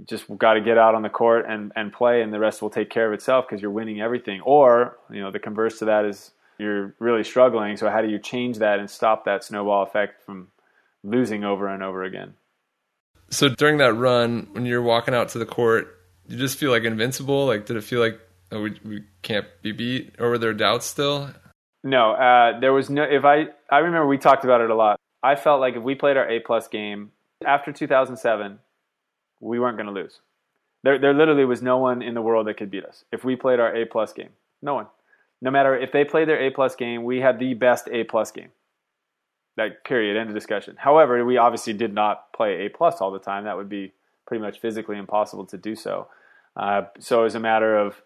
Speaker 2: just got to get out on the court and, and play, and the rest will take care of itself because you're winning everything. Or, you know, the converse to that is you're really struggling. So, how do you change that and stop that snowball effect from losing over and over again?
Speaker 1: So, during that run, when you're walking out to the court, you just feel like invincible? Like, did it feel like oh, we, we can't be beat? Or were there doubts still?
Speaker 2: No, uh, there was no. If I, I remember we talked about it a lot. I felt like if we played our A plus game after 2007, we weren't going to lose. There, there literally was no one in the world that could beat us if we played our A plus game. No one. No matter if they played their A plus game, we had the best A plus game. Like period. End of discussion. However, we obviously did not play A plus all the time. That would be pretty much physically impossible to do so. Uh, so it was a matter of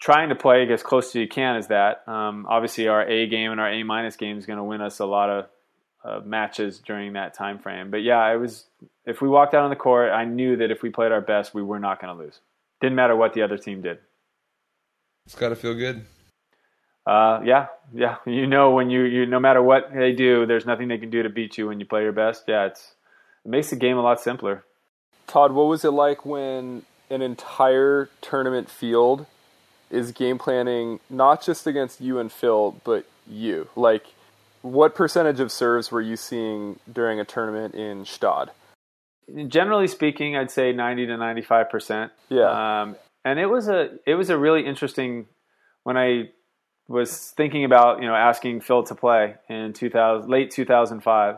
Speaker 2: trying to play as close as you can as that. Um, obviously, our A game and our A minus game is going to win us a lot of uh, matches during that time frame. But yeah, it was if we walked out on the court, I knew that if we played our best, we were not going to lose. Didn't matter what the other team did.
Speaker 1: It's got to feel good.
Speaker 2: Uh, yeah, yeah. You know when you you no matter what they do, there's nothing they can do to beat you when you play your best. Yeah, it's it makes the game a lot simpler.
Speaker 3: Todd, what was it like when an entire tournament field is game planning not just against you and Phil, but you? Like, what percentage of serves were you seeing during a tournament in Stade?
Speaker 2: generally speaking, I'd say ninety to ninety five percent.
Speaker 3: Yeah.
Speaker 2: Um, and it was a it was a really interesting when I was thinking about you know asking Phil to play in 2000 late 2005.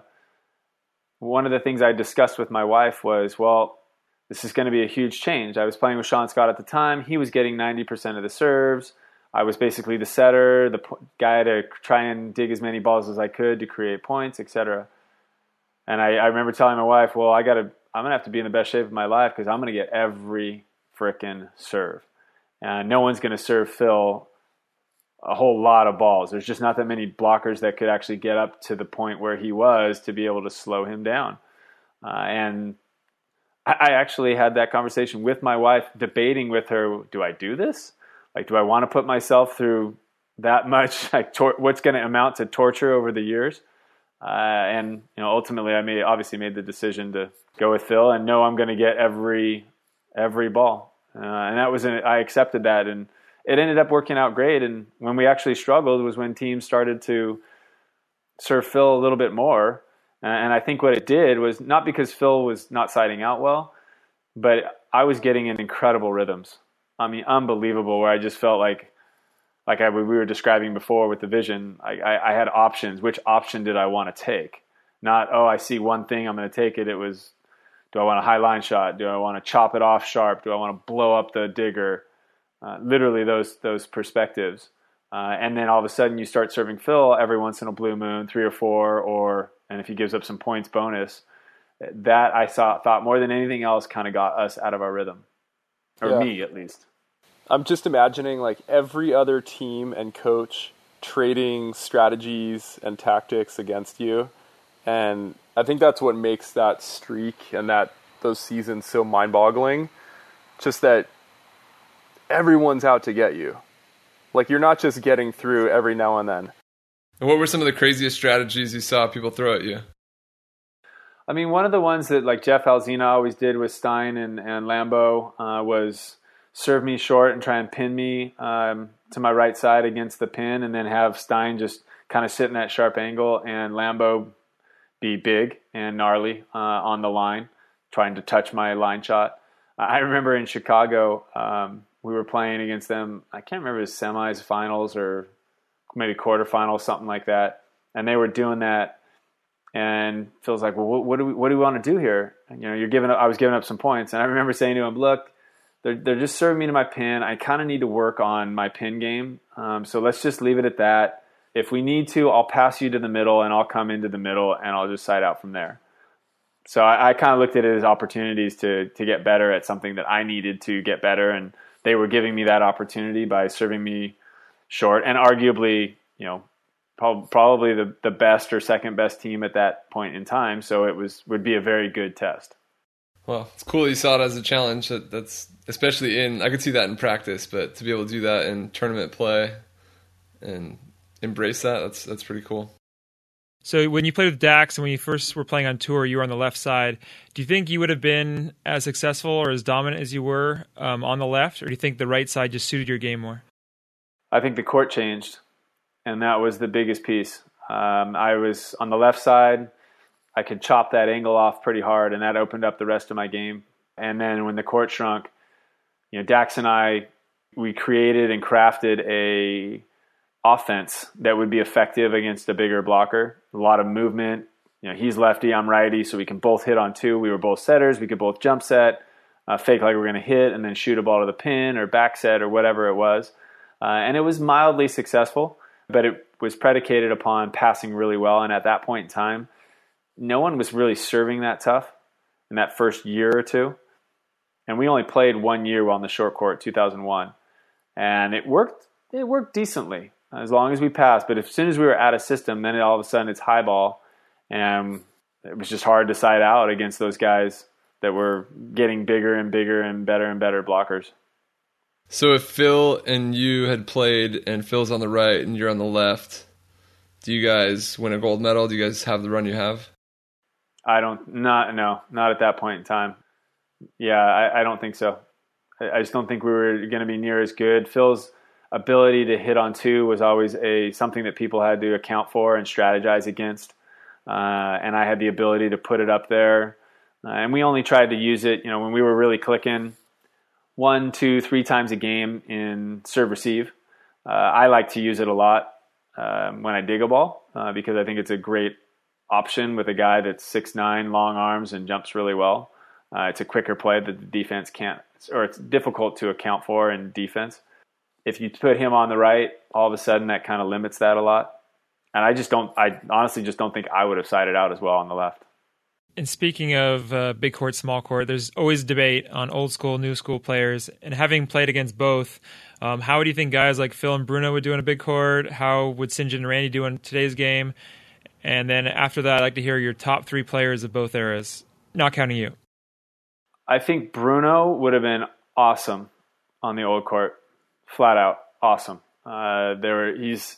Speaker 2: One of the things I discussed with my wife was, well, this is going to be a huge change. I was playing with Sean Scott at the time. He was getting 90% of the serves. I was basically the setter, the guy to try and dig as many balls as I could to create points, etc. And I, I remember telling my wife, well, I got to I'm gonna have to be in the best shape of my life because I'm gonna get every frickin' serve, and no one's gonna serve Phil a whole lot of balls. There's just not that many blockers that could actually get up to the point where he was to be able to slow him down. Uh, and I, actually had that conversation with my wife, debating with her: Do I do this? Like, do I want to put myself through that much? Like, tor- what's going to amount to torture over the years? Uh, and you know, ultimately, I made obviously made the decision to go with Phil and know I'm going to get every every ball, uh, and that was an, I accepted that, and it ended up working out great. And when we actually struggled was when teams started to serve Phil a little bit more, and I think what it did was not because Phil was not siding out well, but I was getting in incredible rhythms. I mean, unbelievable. Where I just felt like like I, we were describing before with the vision, I, I, I had options. Which option did I want to take? Not, oh, I see one thing, I'm going to take it. It was, do I want a high line shot? Do I want to chop it off sharp? Do I want to blow up the digger? Uh, literally those those perspectives. Uh, and then all of a sudden you start serving Phil every once in a blue moon, three or four, or and if he gives up some points, bonus. That I saw thought more than anything else kind of got us out of our rhythm, or
Speaker 3: Yeah.
Speaker 2: me at least.
Speaker 3: I'm just imagining like every other team and coach trading strategies and tactics against you. And I think that's what makes that streak and that those seasons so mind-boggling. Just that everyone's out to get you. Like you're not just getting through every now and then.
Speaker 1: And what were some of the craziest strategies you saw people throw at you?
Speaker 2: I mean, one of the ones that like Jeff Alzina always did with Stein and, and Lambo uh, was serve me short and try and pin me um, to my right side against the pin, and then have Stein just kind of sit in that sharp angle and Lambo be big and gnarly uh, on the line, trying to touch my line shot. I remember in Chicago, um, we were playing against them. I can't remember was semis, finals, or maybe quarterfinals, something like that. And they were doing that and Phil's like, "Well, what, what do we what do we want to do here?" And, you know, you're giving up. I was giving up some points, and I remember saying to him, "Look, they're they're just serving me to my pin. I kind of need to work on my pin game. Um, so let's just leave it at that. If we need to, I'll pass you to the middle, and I'll come into the middle, and I'll just side out from there." So I, I kind of looked at it as opportunities to to get better at something that I needed to get better, and they were giving me that opportunity by serving me short, and arguably, you know, prob- probably the, the best or second best team at that point in time. So it was would be a very good test.
Speaker 1: Well, it's cool you saw it as a challenge. That, that's especially in I could see that in practice, but to be able to do that in tournament play and embrace that, that's that's pretty cool.
Speaker 4: So when you played with Dax and when you first were playing on tour, you were on the left side. Do you think you would have been as successful or as dominant as you were um, on the left, or do you think the right side just suited your game more?
Speaker 2: I think the court changed, and that was the biggest piece. Um, I was on the left side. I could chop that angle off pretty hard, and that opened up the rest of my game. And then when the court shrunk, you know, Dax and I, we created and crafted a offense that would be effective against a bigger blocker. A lot of movement. You know, he's lefty, I'm righty, so we can both hit on two. We were both setters. We could both jump set, uh, fake like we we're going to hit, and then shoot a ball to the pin or back set or whatever it was. Uh, and it was mildly successful, but it was predicated upon passing really well. And at that point in time, no one was really serving that tough in that first year or two. And we only played one year on the short court, 2001, and it worked. It worked decently as long as we passed. But as soon as we were out of system, then all of a sudden it's high ball, and it was just hard to side out against those guys that were getting bigger and bigger and better and better blockers.
Speaker 1: So if Phil and you had played and Phil's on the right and you're on the left, do you guys win a gold medal? Do you guys have the run you have?
Speaker 2: I don't not no not at that point in time. Yeah, I, I don't think so. I, I just don't think we were going to be near as good. Phil's ability to hit on two was always a something that people had to account for and strategize against. Uh, and I had the ability to put it up there. Uh, and we only tried to use it, you know, when we were really clicking one, two, three times a game in serve receive. Uh, I like to use it a lot um, when I dig a ball uh, because I think it's a great option with a guy that's six nine, long arms, and jumps really well. Uh, it's a quicker play that the defense can't, or it's difficult to account for in defense. If you put him on the right, all of a sudden that kind of limits that a lot. And I just don't, I honestly just don't think I would have sided out as well on the left.
Speaker 4: And speaking of uh, big court, small court, there's always debate on old school, new school players. And having played against both, um, how do you think guys like Phil and Bruno would do in a big court? How would St. and Randy do in today's game? And then after that, I'd like to hear your top three players of both eras, not counting you.
Speaker 2: I think Bruno would have been awesome on the old court, flat out awesome. Uh, there were he's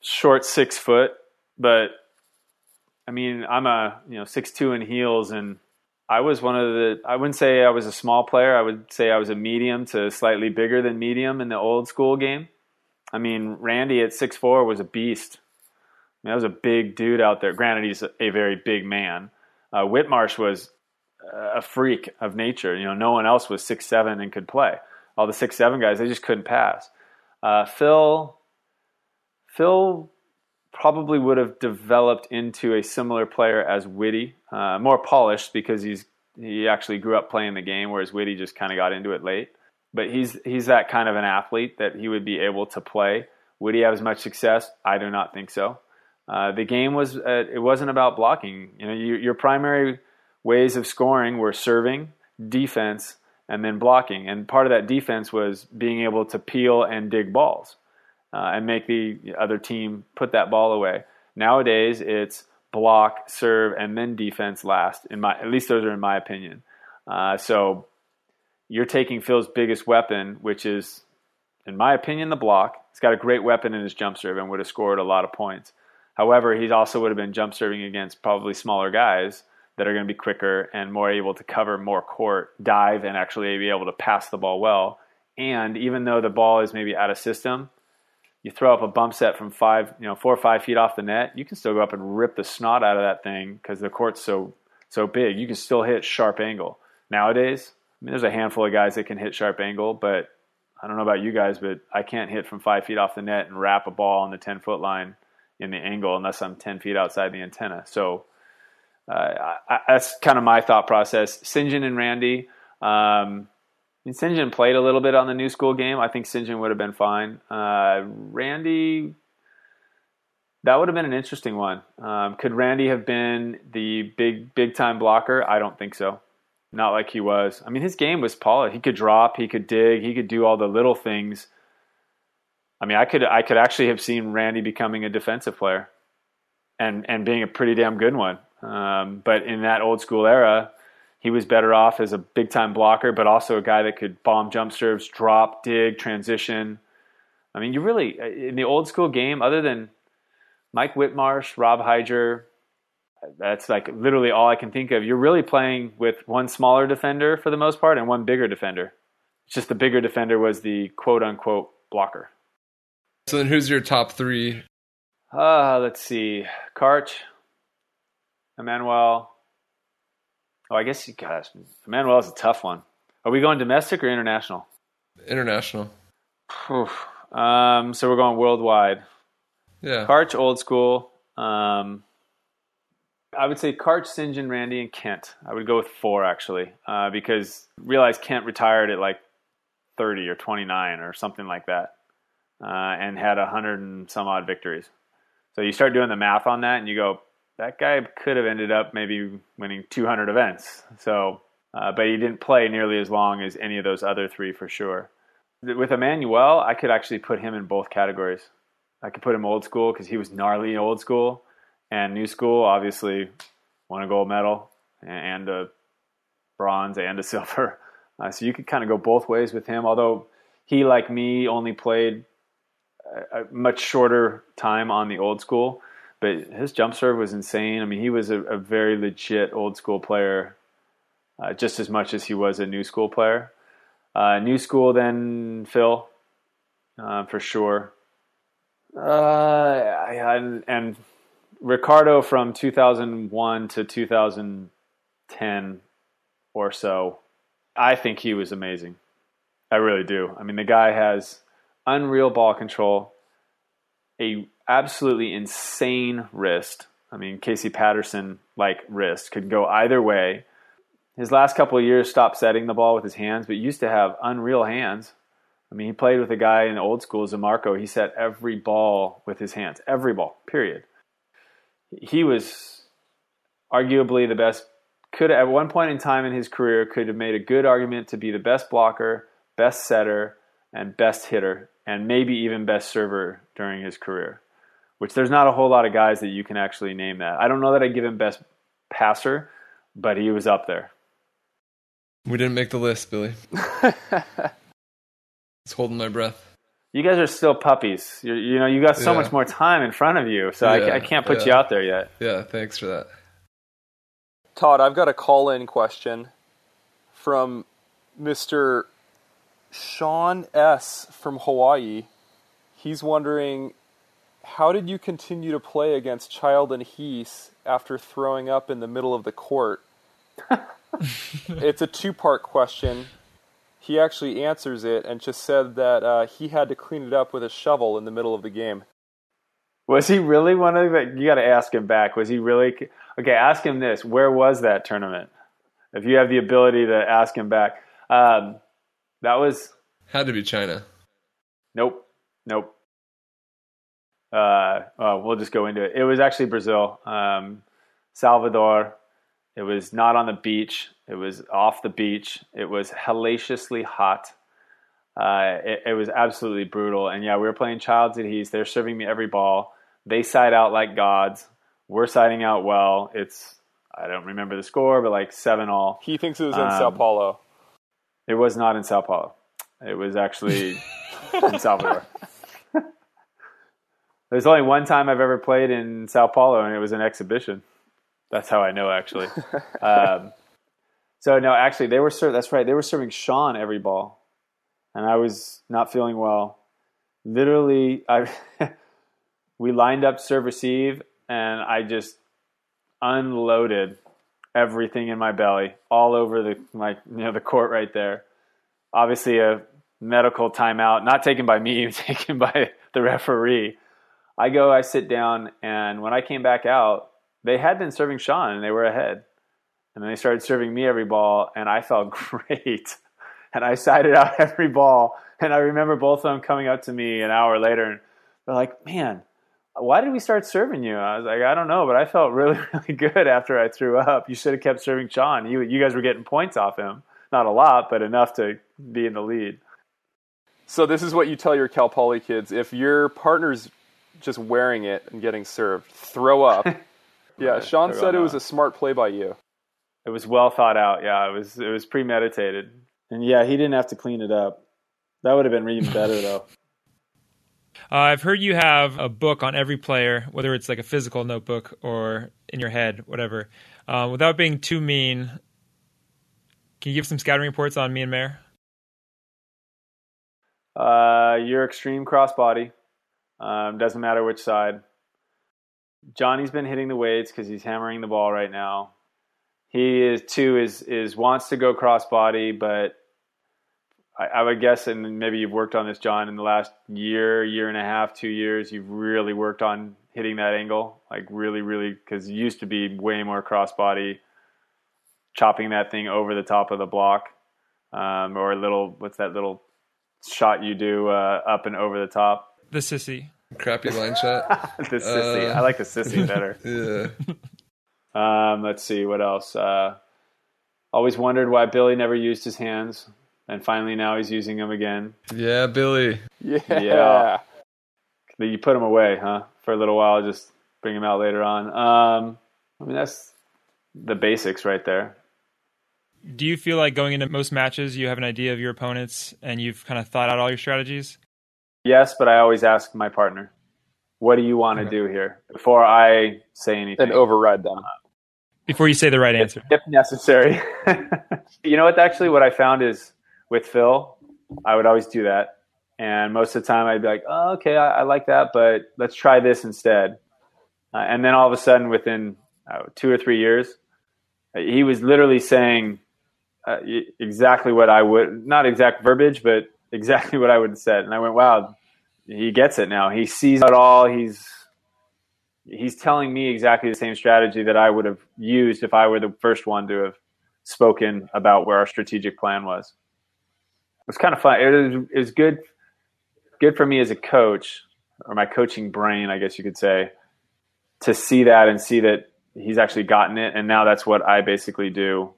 Speaker 2: short, six foot, but I mean, I'm a you know six two in heels, and I was one of the. I wouldn't say I was a small player. I would say I was a medium to slightly bigger than medium in the old school game. I mean, Randy at six four was a beast. I mean, that was a big dude out there. Granted, he's a very big man. Uh, Whitmarsh was a freak of nature. You know, no one else was six seven and could play. All the six seven guys, they just couldn't pass. Uh, Phil, Phil probably would have developed into a similar player as Whitty, uh, more polished because he's he actually grew up playing the game, whereas Whitty just kind of got into it late. But he's he's that kind of an athlete that he would be able to play. Would he have as much success? I do not think so. Uh, the game was uh, it wasn't about blocking. You know, you, your primary ways of scoring were serving, defense, and then blocking. And part of that defense was being able to peel and dig balls uh, and make the other team put that ball away. Nowadays, it's block, serve, and then defense last. In my, at least those are in my opinion. Uh, so you're taking Phil's biggest weapon, which is, in my opinion, the block. He's got a great weapon in his jump serve and would have scored a lot of points. However, he also would have been jump serving against probably smaller guys that are going to be quicker and more able to cover more court, dive, and actually be able to pass the ball well. And even though the ball is maybe out of system, you throw up a bump set from five, you know, four or five feet off the net, you can still go up and rip the snot out of that thing because the court's so so big. You can still hit sharp angle. Nowadays, I mean, there's a handful of guys that can hit sharp angle, but I don't know about you guys, but I can't hit from five feet off the net and wrap a ball on the ten foot line in the angle unless I'm ten feet outside the antenna. So I, that's kind of my thought process. Sinjin and Randy. Um, mean, St. Played a little bit on the new school game. I think. John would have been fine. Uh, Randy, that would have been an interesting one. Um, could Randy have been the big big time blocker? I don't think so. Not like he was. I mean, his game was polished. He could drop, he could dig, he could do all the little things. I mean, I could I could actually have seen Randy becoming a defensive player, and and being a pretty damn good one. Um, but in that old school era, he was better off as a big time blocker, but also a guy that could bomb jump serves, drop, dig, transition. I mean, you really in the old school game, other than Mike Whitmarsh, Rob Heidger, that's like literally all I can think of. You're really playing with one smaller defender for the most part and one bigger defender. It's just the bigger defender was the quote unquote blocker.
Speaker 1: So then, who's your top three?
Speaker 2: Uh, let's see, Karch, Emanuel, Oh, I guess you gosh, Emanuel is a tough one. Are we going domestic or international?
Speaker 1: International.
Speaker 2: Um, so we're going worldwide.
Speaker 1: Yeah.
Speaker 2: Karch, old school. Um, I would say Karch, Sinjin, Randy, and Kent. I would go with four actually, uh, because realize Kent retired at like 30 or 29 or something like that, uh, and had a hundred and some odd victories. So you start doing the math on that, and you go, that guy could have ended up maybe winning 200 events. So, uh, but he didn't play nearly as long as any of those other three for sure. With Emanuel, I could actually put him in both categories. I could put him old school because he was gnarly old school, and new school obviously won a gold medal and a bronze and a silver. Uh, so you could kind of go both ways with him. Although he, like me, only played a, a much shorter time on the old school but his jump serve was insane. I mean, he was a, a very legit old school player, uh, just as much as he was a new school player. Uh, new school, then Phil, uh, for sure. Uh, and, and Ricardo from 2001 to 2010 or so, I think he was amazing. I really do. I mean, the guy has unreal ball control, a absolutely insane wrist. I mean, Casey Patterson like wrist could go either way. His last couple of years stopped setting the ball with his hands, but used to have unreal hands. I mean, he played with a guy in the old school, Zé Marco. He set every ball with his hands, every ball, period. He was arguably the best. Could at one point in time in his career could have made a good argument to be the best blocker, best setter, and best hitter, and maybe even best server during his career. Which there's not a whole lot of guys that you can actually name that. I don't know that I'd give him best passer, but he was up there.
Speaker 1: We didn't make the list, Billy. It's holding my breath.
Speaker 2: You guys are still puppies. You're, you know, you got so
Speaker 1: Yeah.
Speaker 2: much more time in front of you, so
Speaker 1: Yeah,
Speaker 2: I, I can't put
Speaker 1: yeah.
Speaker 2: you out there yet.
Speaker 1: Yeah, thanks for that.
Speaker 3: Todd, I've got a call in question from Mr. Sean S. from Hawaii. He's wondering how did you continue to play against Child and Heese after throwing up in the middle of the court? it's a two part question. He actually answers it and just said that uh, he had to clean it up with a shovel in the middle of the game.
Speaker 2: Was he really one of the? You got to ask him back. Was he really? Okay, ask him this. Where was that tournament? If you have the ability to ask him back, um, that was
Speaker 1: Had to be China.
Speaker 2: nope, nope. Uh, oh, we'll just go into it. It was actually Brazil, um, Salvador. It was not on the beach. It was off the beach. It was hellaciously hot. Uh, it, it was absolutely brutal. And yeah, we were playing Childs at Heese. They're serving me every ball. They side out like gods. We're siding out well. It's I don't remember the score, but like seven all.
Speaker 3: He thinks it was in
Speaker 2: Um,
Speaker 3: Sao Paulo.
Speaker 2: It was not in Sao Paulo. It was actually in Salvador. There's only one time I've ever played in Sao Paulo, and it was an exhibition. That's how I know, actually. um, so no, actually, they were ser- that's right. They were serving Sean every ball, and I was not feeling well. Literally, I we lined up serve receive, and I just unloaded everything in my belly all over the like you know the court right there. Obviously, a medical timeout, not taken by me, taken by the referee. I go, I sit down, and when I came back out, they had been serving Sean and they were ahead. And then they started serving me every ball, and I felt great. And I sided out every ball. And I remember both of them coming up to me an hour later, and they're like, Man, why did we start serving you? I was like, I don't know, but I felt really, really good after I threw up. You should have kept serving Sean. You, you guys were getting points off him. Not a lot, but enough to be in the lead.
Speaker 3: So this is what you tell your Cal Poly kids: if your partner's just wearing it and getting served, throw up. yeah,
Speaker 2: Right,
Speaker 3: Sean said it
Speaker 2: up.
Speaker 3: was a smart play by you.
Speaker 2: It was well thought out. Yeah, it was it was premeditated. And yeah, he didn't have to clean it up. That would have been even better though.
Speaker 4: Uh, I've heard you have a book on every player, whether it's like a physical notebook or in your head, whatever. Uh, without being too mean, can you give some scouting reports on me and Mayor?
Speaker 2: Uh, your extreme crossbody. Um, doesn't matter which side. Johnny's been hitting the weights because he's hammering the ball right now. He is too is is wants to go crossbody, but I, I would guess, and maybe you've worked on this, John, in the last year, year and a half, two years. You've really worked on hitting that angle, like really, really, because used to be way more crossbody, chopping that thing over the top of the block, um, or a little what's that little shot you do uh, up and over the top.
Speaker 4: The sissy.
Speaker 1: Crappy line shot.
Speaker 2: the sissy.
Speaker 1: Uh.
Speaker 2: I like the sissy better.
Speaker 1: Yeah.
Speaker 2: Um, let's see what else. Uh, always wondered why Billy never used his hands, and finally now he's using them again.
Speaker 1: Yeah, Billy.
Speaker 3: Yeah.
Speaker 2: Yeah. You put him away, huh? For a little while, just bring him out later on. Um, I mean, that's the basics right there.
Speaker 4: Do you feel like going into most matches, you have an idea of your opponents and you've kind of thought out all your strategies?
Speaker 2: Yes, but I always ask my partner, "What do you want to
Speaker 4: Okay.
Speaker 2: do here?" Before I say anything.
Speaker 3: And override them.
Speaker 4: Before you say the right answer.
Speaker 2: if necessary. you know what? Actually, what I found is with Phil, I would always do that, and most of the time I'd be like, "Oh, okay, I, I like that, but let's try this instead." Uh, and then all of a sudden, within uh, two or three years, uh, he was literally saying uh, exactly what I would—not exact verbiage, but exactly what I would have said. And I went, "Wow, he gets it now. He sees it all. He's." He's telling me exactly the same strategy that I would have used if I were the first one to have spoken about where our strategic plan was. It was kind of fun. It was, it was good, good for me as a coach, or my coaching brain, I guess you could say, to see that and see that he's actually gotten it, and now that's what I basically do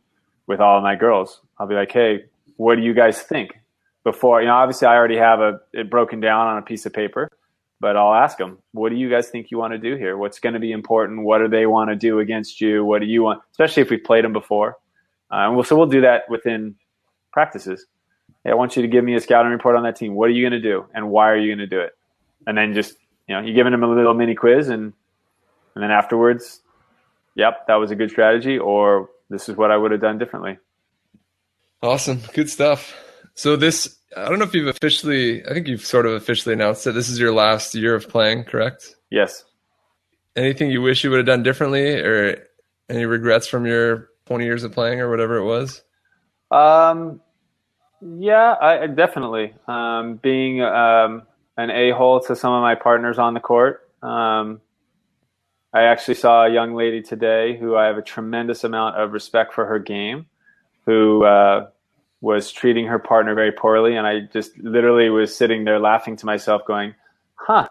Speaker 2: with all of my girls. I'll be like, hey, what do you guys think? Before you know, obviously I already have a it broken down on a piece of paper, but I'll ask them, what do you guys think you want to do here? What's going to be important? What do they want to do against you? What do you want? Especially if we've played them before. Uh, we'll, so we'll do that within practices. Hey, I want you to give me a scouting report on that team. What are you going to do, and why are you going to do it? And then just you know, you're giving them a little mini quiz, and and then afterwards, yep, that was a good strategy, or this is what I would have done differently.
Speaker 1: Awesome, good stuff. So this, I don't know if you've officially, I think you've sort of officially announced that This is your last year of playing, correct?
Speaker 2: Yes.
Speaker 1: Anything you wish you would have done differently, or any regrets from your 20 years of playing, or whatever it was?
Speaker 2: Um, yeah, I definitely. Um, being um, an a hole to some of my partners on the court. Um, I actually saw a young lady today who I have a tremendous amount of respect for her game, who uh, was treating her partner very poorly, and I just literally was sitting there laughing to myself, going, "Huh,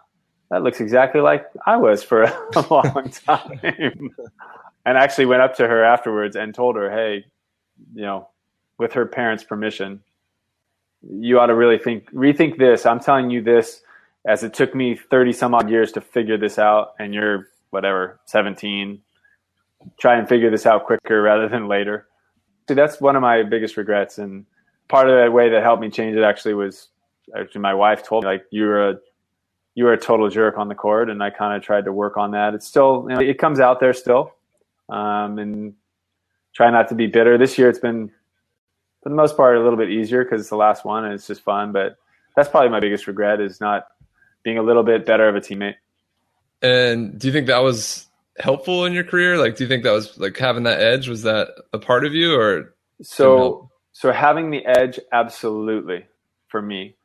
Speaker 2: that looks exactly like I was for a long time." and actually went up to her afterwards and told her, "Hey, you know, with her parents' permission, you ought to really think rethink this. I'm telling you this as it took me 30 some odd years to figure this out and you're whatever 17 try and figure this out quicker rather than later so that's one of my biggest regrets and part of the way that helped me change it actually was actually my wife told me like you were a you were a total jerk on the court and i kind of tried to work on that it's still you know, it comes out there still um, and try not to be bitter this year it's been for the most part a little bit easier because it's the last one and it's just fun but that's probably my biggest regret is not being a little bit better of a teammate.
Speaker 1: And do you think that was helpful in your career? Like, do you think that was like having that edge? Was that a part of you, or
Speaker 2: so? So having the edge, absolutely, for me.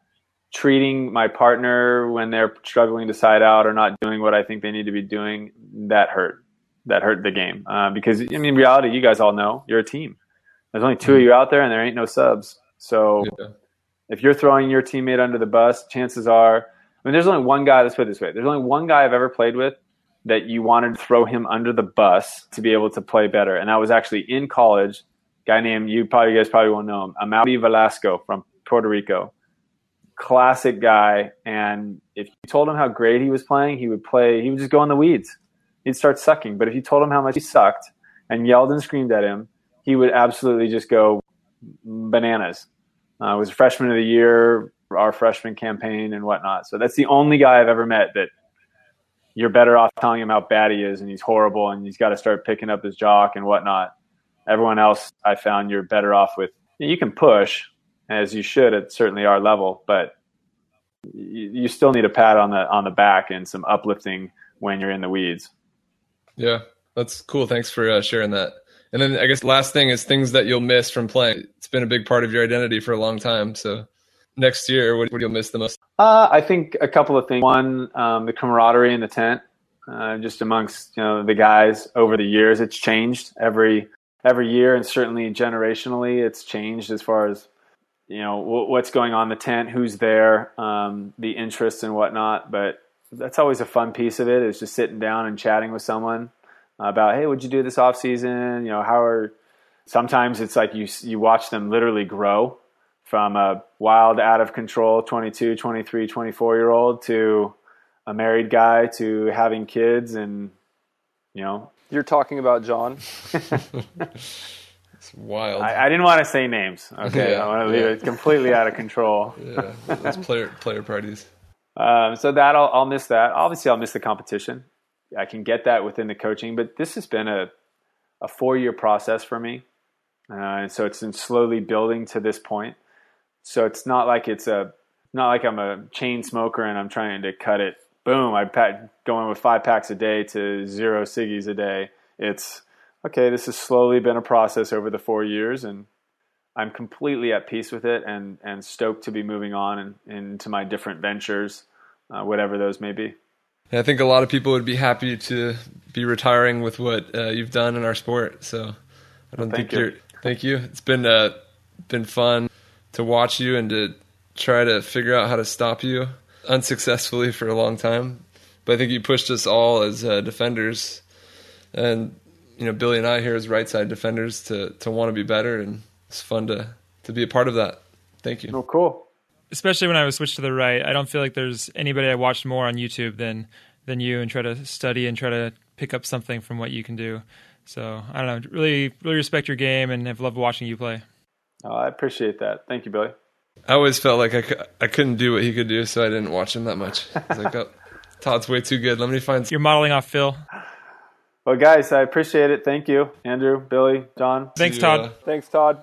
Speaker 2: Treating my partner when they're struggling to side out or not doing what I think they need to be doing, that hurt. That hurt the game uh, because I mean, in reality, you guys all know you're a team. There's only 2 mm-hmm. of you out there, and there ain't no subs. So yeah. if you're throwing your teammate under the bus, chances are I mean, there's only one guy. Let's put it this way: there's only one guy I've ever played with that you wanted to throw him under the bus to be able to play better, and that was actually in college. Guy named you probably you guys probably won't know him, Amaury Velasco from Puerto Rico. Classic guy, and if you told him how great he was playing, he would play. He would just go in the weeds. He'd start sucking. But if you told him how much he sucked and yelled and screamed at him, he would absolutely just go bananas. Uh, was a freshman of the year, our freshman campaign and whatnot. So that's the only guy I've ever met that you're better off telling him how bad he is and he's horrible and he's got to start picking up his jock and whatnot. Everyone else I found you're better off with. You can push as you should at certainly our level, but you, still need a pat on the on the back and some uplifting when you're in the weeds.
Speaker 1: Yeah, that's cool. Thanks for uh, sharing that. And then I guess last thing is things that you'll miss from playing. It's been a big part of your identity for a long time. So next year? What, what do you miss the most?
Speaker 2: Uh, I think a couple of things. One, um, the camaraderie in the tent, uh, just amongst you know the guys over the years. It's changed every every year, and certainly generationally, it's changed as far as you know w- what's going on in the tent, who's there, um, the interests and whatnot. But that's always a fun piece of it is just sitting down and chatting with someone about hey, what'd you do this off season? You know, how are sometimes it's like you you watch them literally grow from a wild, out of control 22, 23, 24 year old to a married guy to having kids and, you know.
Speaker 3: You're talking about John.
Speaker 1: it's wild.
Speaker 2: I, I, didn't want to say names. Okay. Yeah, I want to leave yeah. it completely out of control.
Speaker 1: yeah. Those player, player parties.
Speaker 2: Um, so that I'll, I'll miss that. Obviously, I'll miss the competition. I can get that within the coaching, but this has been a, a four year process for me. Uh, and so it's been slowly building to this point. So it's not like it's a not like I'm a chain smoker and I'm trying to cut it. Boom! I pack going with five packs a day to zero ciggies a day. It's okay. This has slowly been a process over the four years, and I'm completely at peace with it, and and stoked to be moving on and into my different ventures, uh, whatever those may be.
Speaker 1: Yeah, I think a lot of people would be happy to be retiring with what uh, you've done in our sport. So I don't well, think you. are Thank you. It's been uh, been fun to watch you and to try to figure out how to stop you unsuccessfully for a long time. But I think you pushed us all as uh, defenders, and you know Billy and I here as right side defenders to to want to be better, and it's fun to to be a part of that. Thank you.
Speaker 2: Oh, cool.
Speaker 4: Especially when I was switched to the right, I don't feel like there's anybody I watched more on YouTube than than you, and try to study and try to pick up something from what you can do. So I don't know, really really respect your game, and have loved watching you play.
Speaker 2: Oh, I appreciate that. Thank you, Billy.
Speaker 1: I always felt like I, c- I couldn't do what he could do, so I didn't watch him that much. I was like, oh, Todd's way too good. Let me find.
Speaker 4: You're modeling off Phil.
Speaker 2: Well, guys, I appreciate it. Thank you, Andrew, Billy, John.
Speaker 4: Thanks, Todd.
Speaker 3: Thanks, Todd.